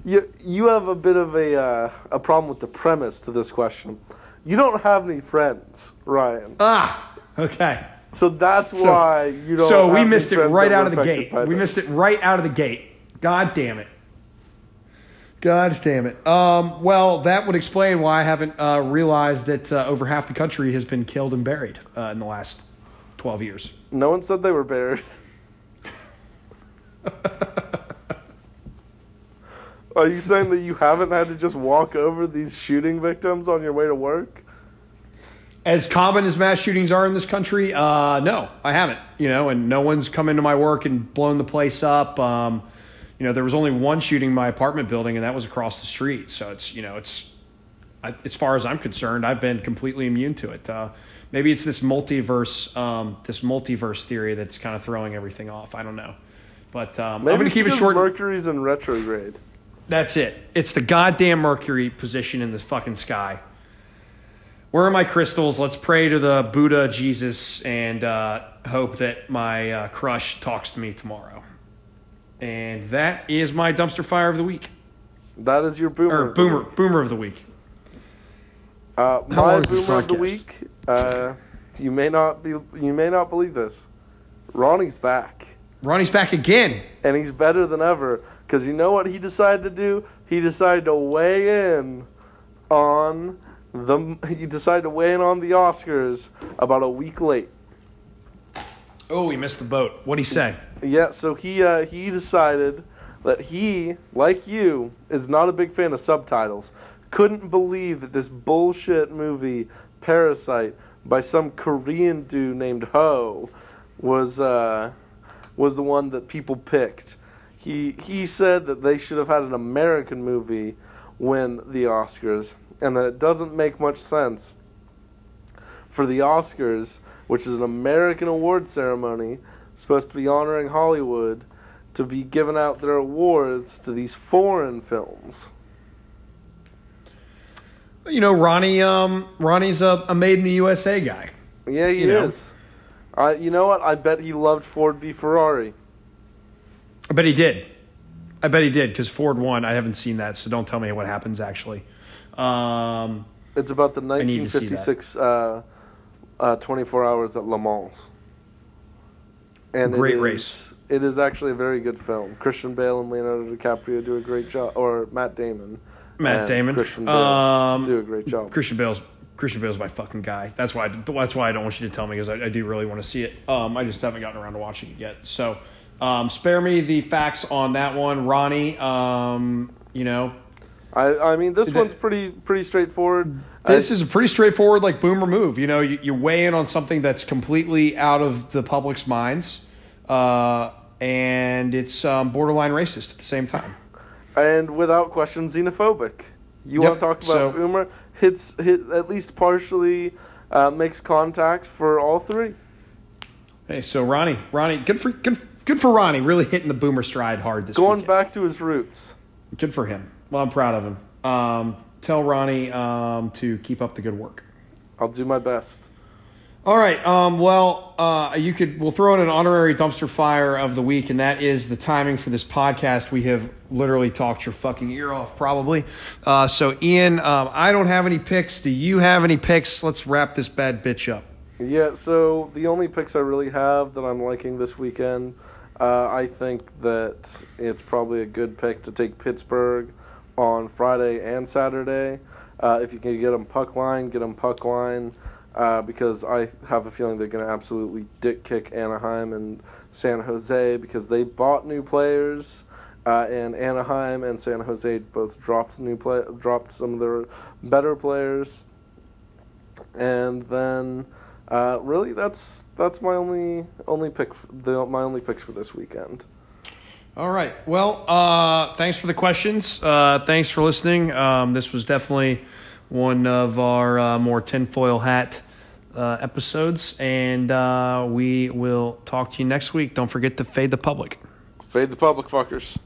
you, you have a bit of a, uh, a problem with the premise to this question. You don't have any friends, Ryan. Ah, okay. So that's why you don't. So we have missed it right out of the gate. by We missed it right out of the gate. God damn it. God damn it. Um, well, that would explain why I haven't uh, realized that uh, over half the country has been killed and buried uh, in the last 12 years. No one said they were buried. <laughs> Are you saying that you haven't had to just walk over these shooting victims on your way to work? As common as mass shootings are in this country, uh, no, I haven't. You know, and no one's come into my work and blown the place up. Um, you know, there was only one shooting in my apartment building, and that was across the street. So it's you know, it's I, as far as I'm concerned, I've been completely immune to it. Uh, maybe it's this multiverse, um, this multiverse theory that's kind of throwing everything off. I don't know, but um, Maybe I'm going to keep it short. Mercury's in retrograde. That's it. It's the goddamn Mercury position in this fucking sky. Where are my crystals? Let's pray to the Buddha, Jesus, and uh, hope that my uh, crush talks to me tomorrow. And that is my dumpster fire of the week. That is your boomer. Or of the boomer week. boomer of the week. Uh, my long is this boomer of the week. Uh, you may not be. You may not believe this. Ronnie's back, Ronnie's back again. and he's better than ever. Because you know what he decided to do? He decided to weigh in on the. <laughs> He decided to weigh in on the Oscars about a week late. Oh, he missed the boat. What'd he say? Yeah, so he uh, he decided that he, like you, is not a big fan of subtitles. Couldn't believe that this bullshit movie Parasite by some Korean dude named Ho was uh, was the one that people picked. He he said that they should have had an American movie win the Oscars, and that it doesn't make much sense for the Oscars, which is an American award ceremony supposed to be honoring Hollywood, to be giving out their awards to these foreign films. You know, Ronnie. Um, Ronnie's a, a made in the USA guy. Yeah, he You know. is. I, you know what? I bet he loved Ford v Ferrari. I bet he did. I bet he did because Ford won. I haven't seen that, so don't tell me what happens actually. Um, It's about the need to see that. 1956 uh, uh, 24 hours at Le Mans. And Great is- race. It is actually a very good film. Christian Bale and Leonardo DiCaprio do a great job, or Matt Damon. Matt Damon. Christian Bale Um, do a great job. Christian Bale's Christian Bale's my fucking guy. That's why. I, that's why I don't want you to tell me because I, I do really want to see it. Um, I just haven't gotten around to watching it yet. So, um, spare me the facts on that one, Ronnie. Um, you know, I, I mean, this Did one's it- pretty pretty straightforward. this I- is a pretty straightforward like boomer move. You know, you, you weigh in on something that's completely out of the public's minds, uh, and it's um, borderline racist at the same time. and without question xenophobic. You Yep, want to talk about so- Boomer? Hits hit at least partially uh, makes contact for all three. Hey, so Ronnie, Ronnie, good for good, good for Ronnie, really hitting the boomer stride hard this week. Going weekend. back to his roots. Good for him. Well, I'm proud of him. Um, tell Ronnie um, to keep up the good work. I'll do my best. All right. Um, well, uh, you could. We'll throw in an honorary dumpster fire of the week, and that is the timing for this podcast. We have literally talked your fucking ear off, probably. Uh, so, Ian, um, I don't have any picks. Do you have any picks? Let's wrap this bad bitch up. Yeah, so the only picks I really have that I'm liking this weekend, uh, I think that it's probably a good pick to take Pittsburgh on Friday and Saturday. Uh, if you can get them puck line, get them puck line, uh, because I have a feeling they're going to absolutely dick kick Anaheim and San Jose because they bought new players. Uh, and Anaheim and San Jose both dropped new play, dropped some of their better players and then uh, really that's that's my only only pick the my only picks for this weekend. All right. Well, uh, thanks for the questions. Uh, thanks for listening. Um, this was definitely one of our uh, more tinfoil hat uh, episodes, and uh, we will talk to you next week. Don't forget to fade the public. Fade the public fuckers.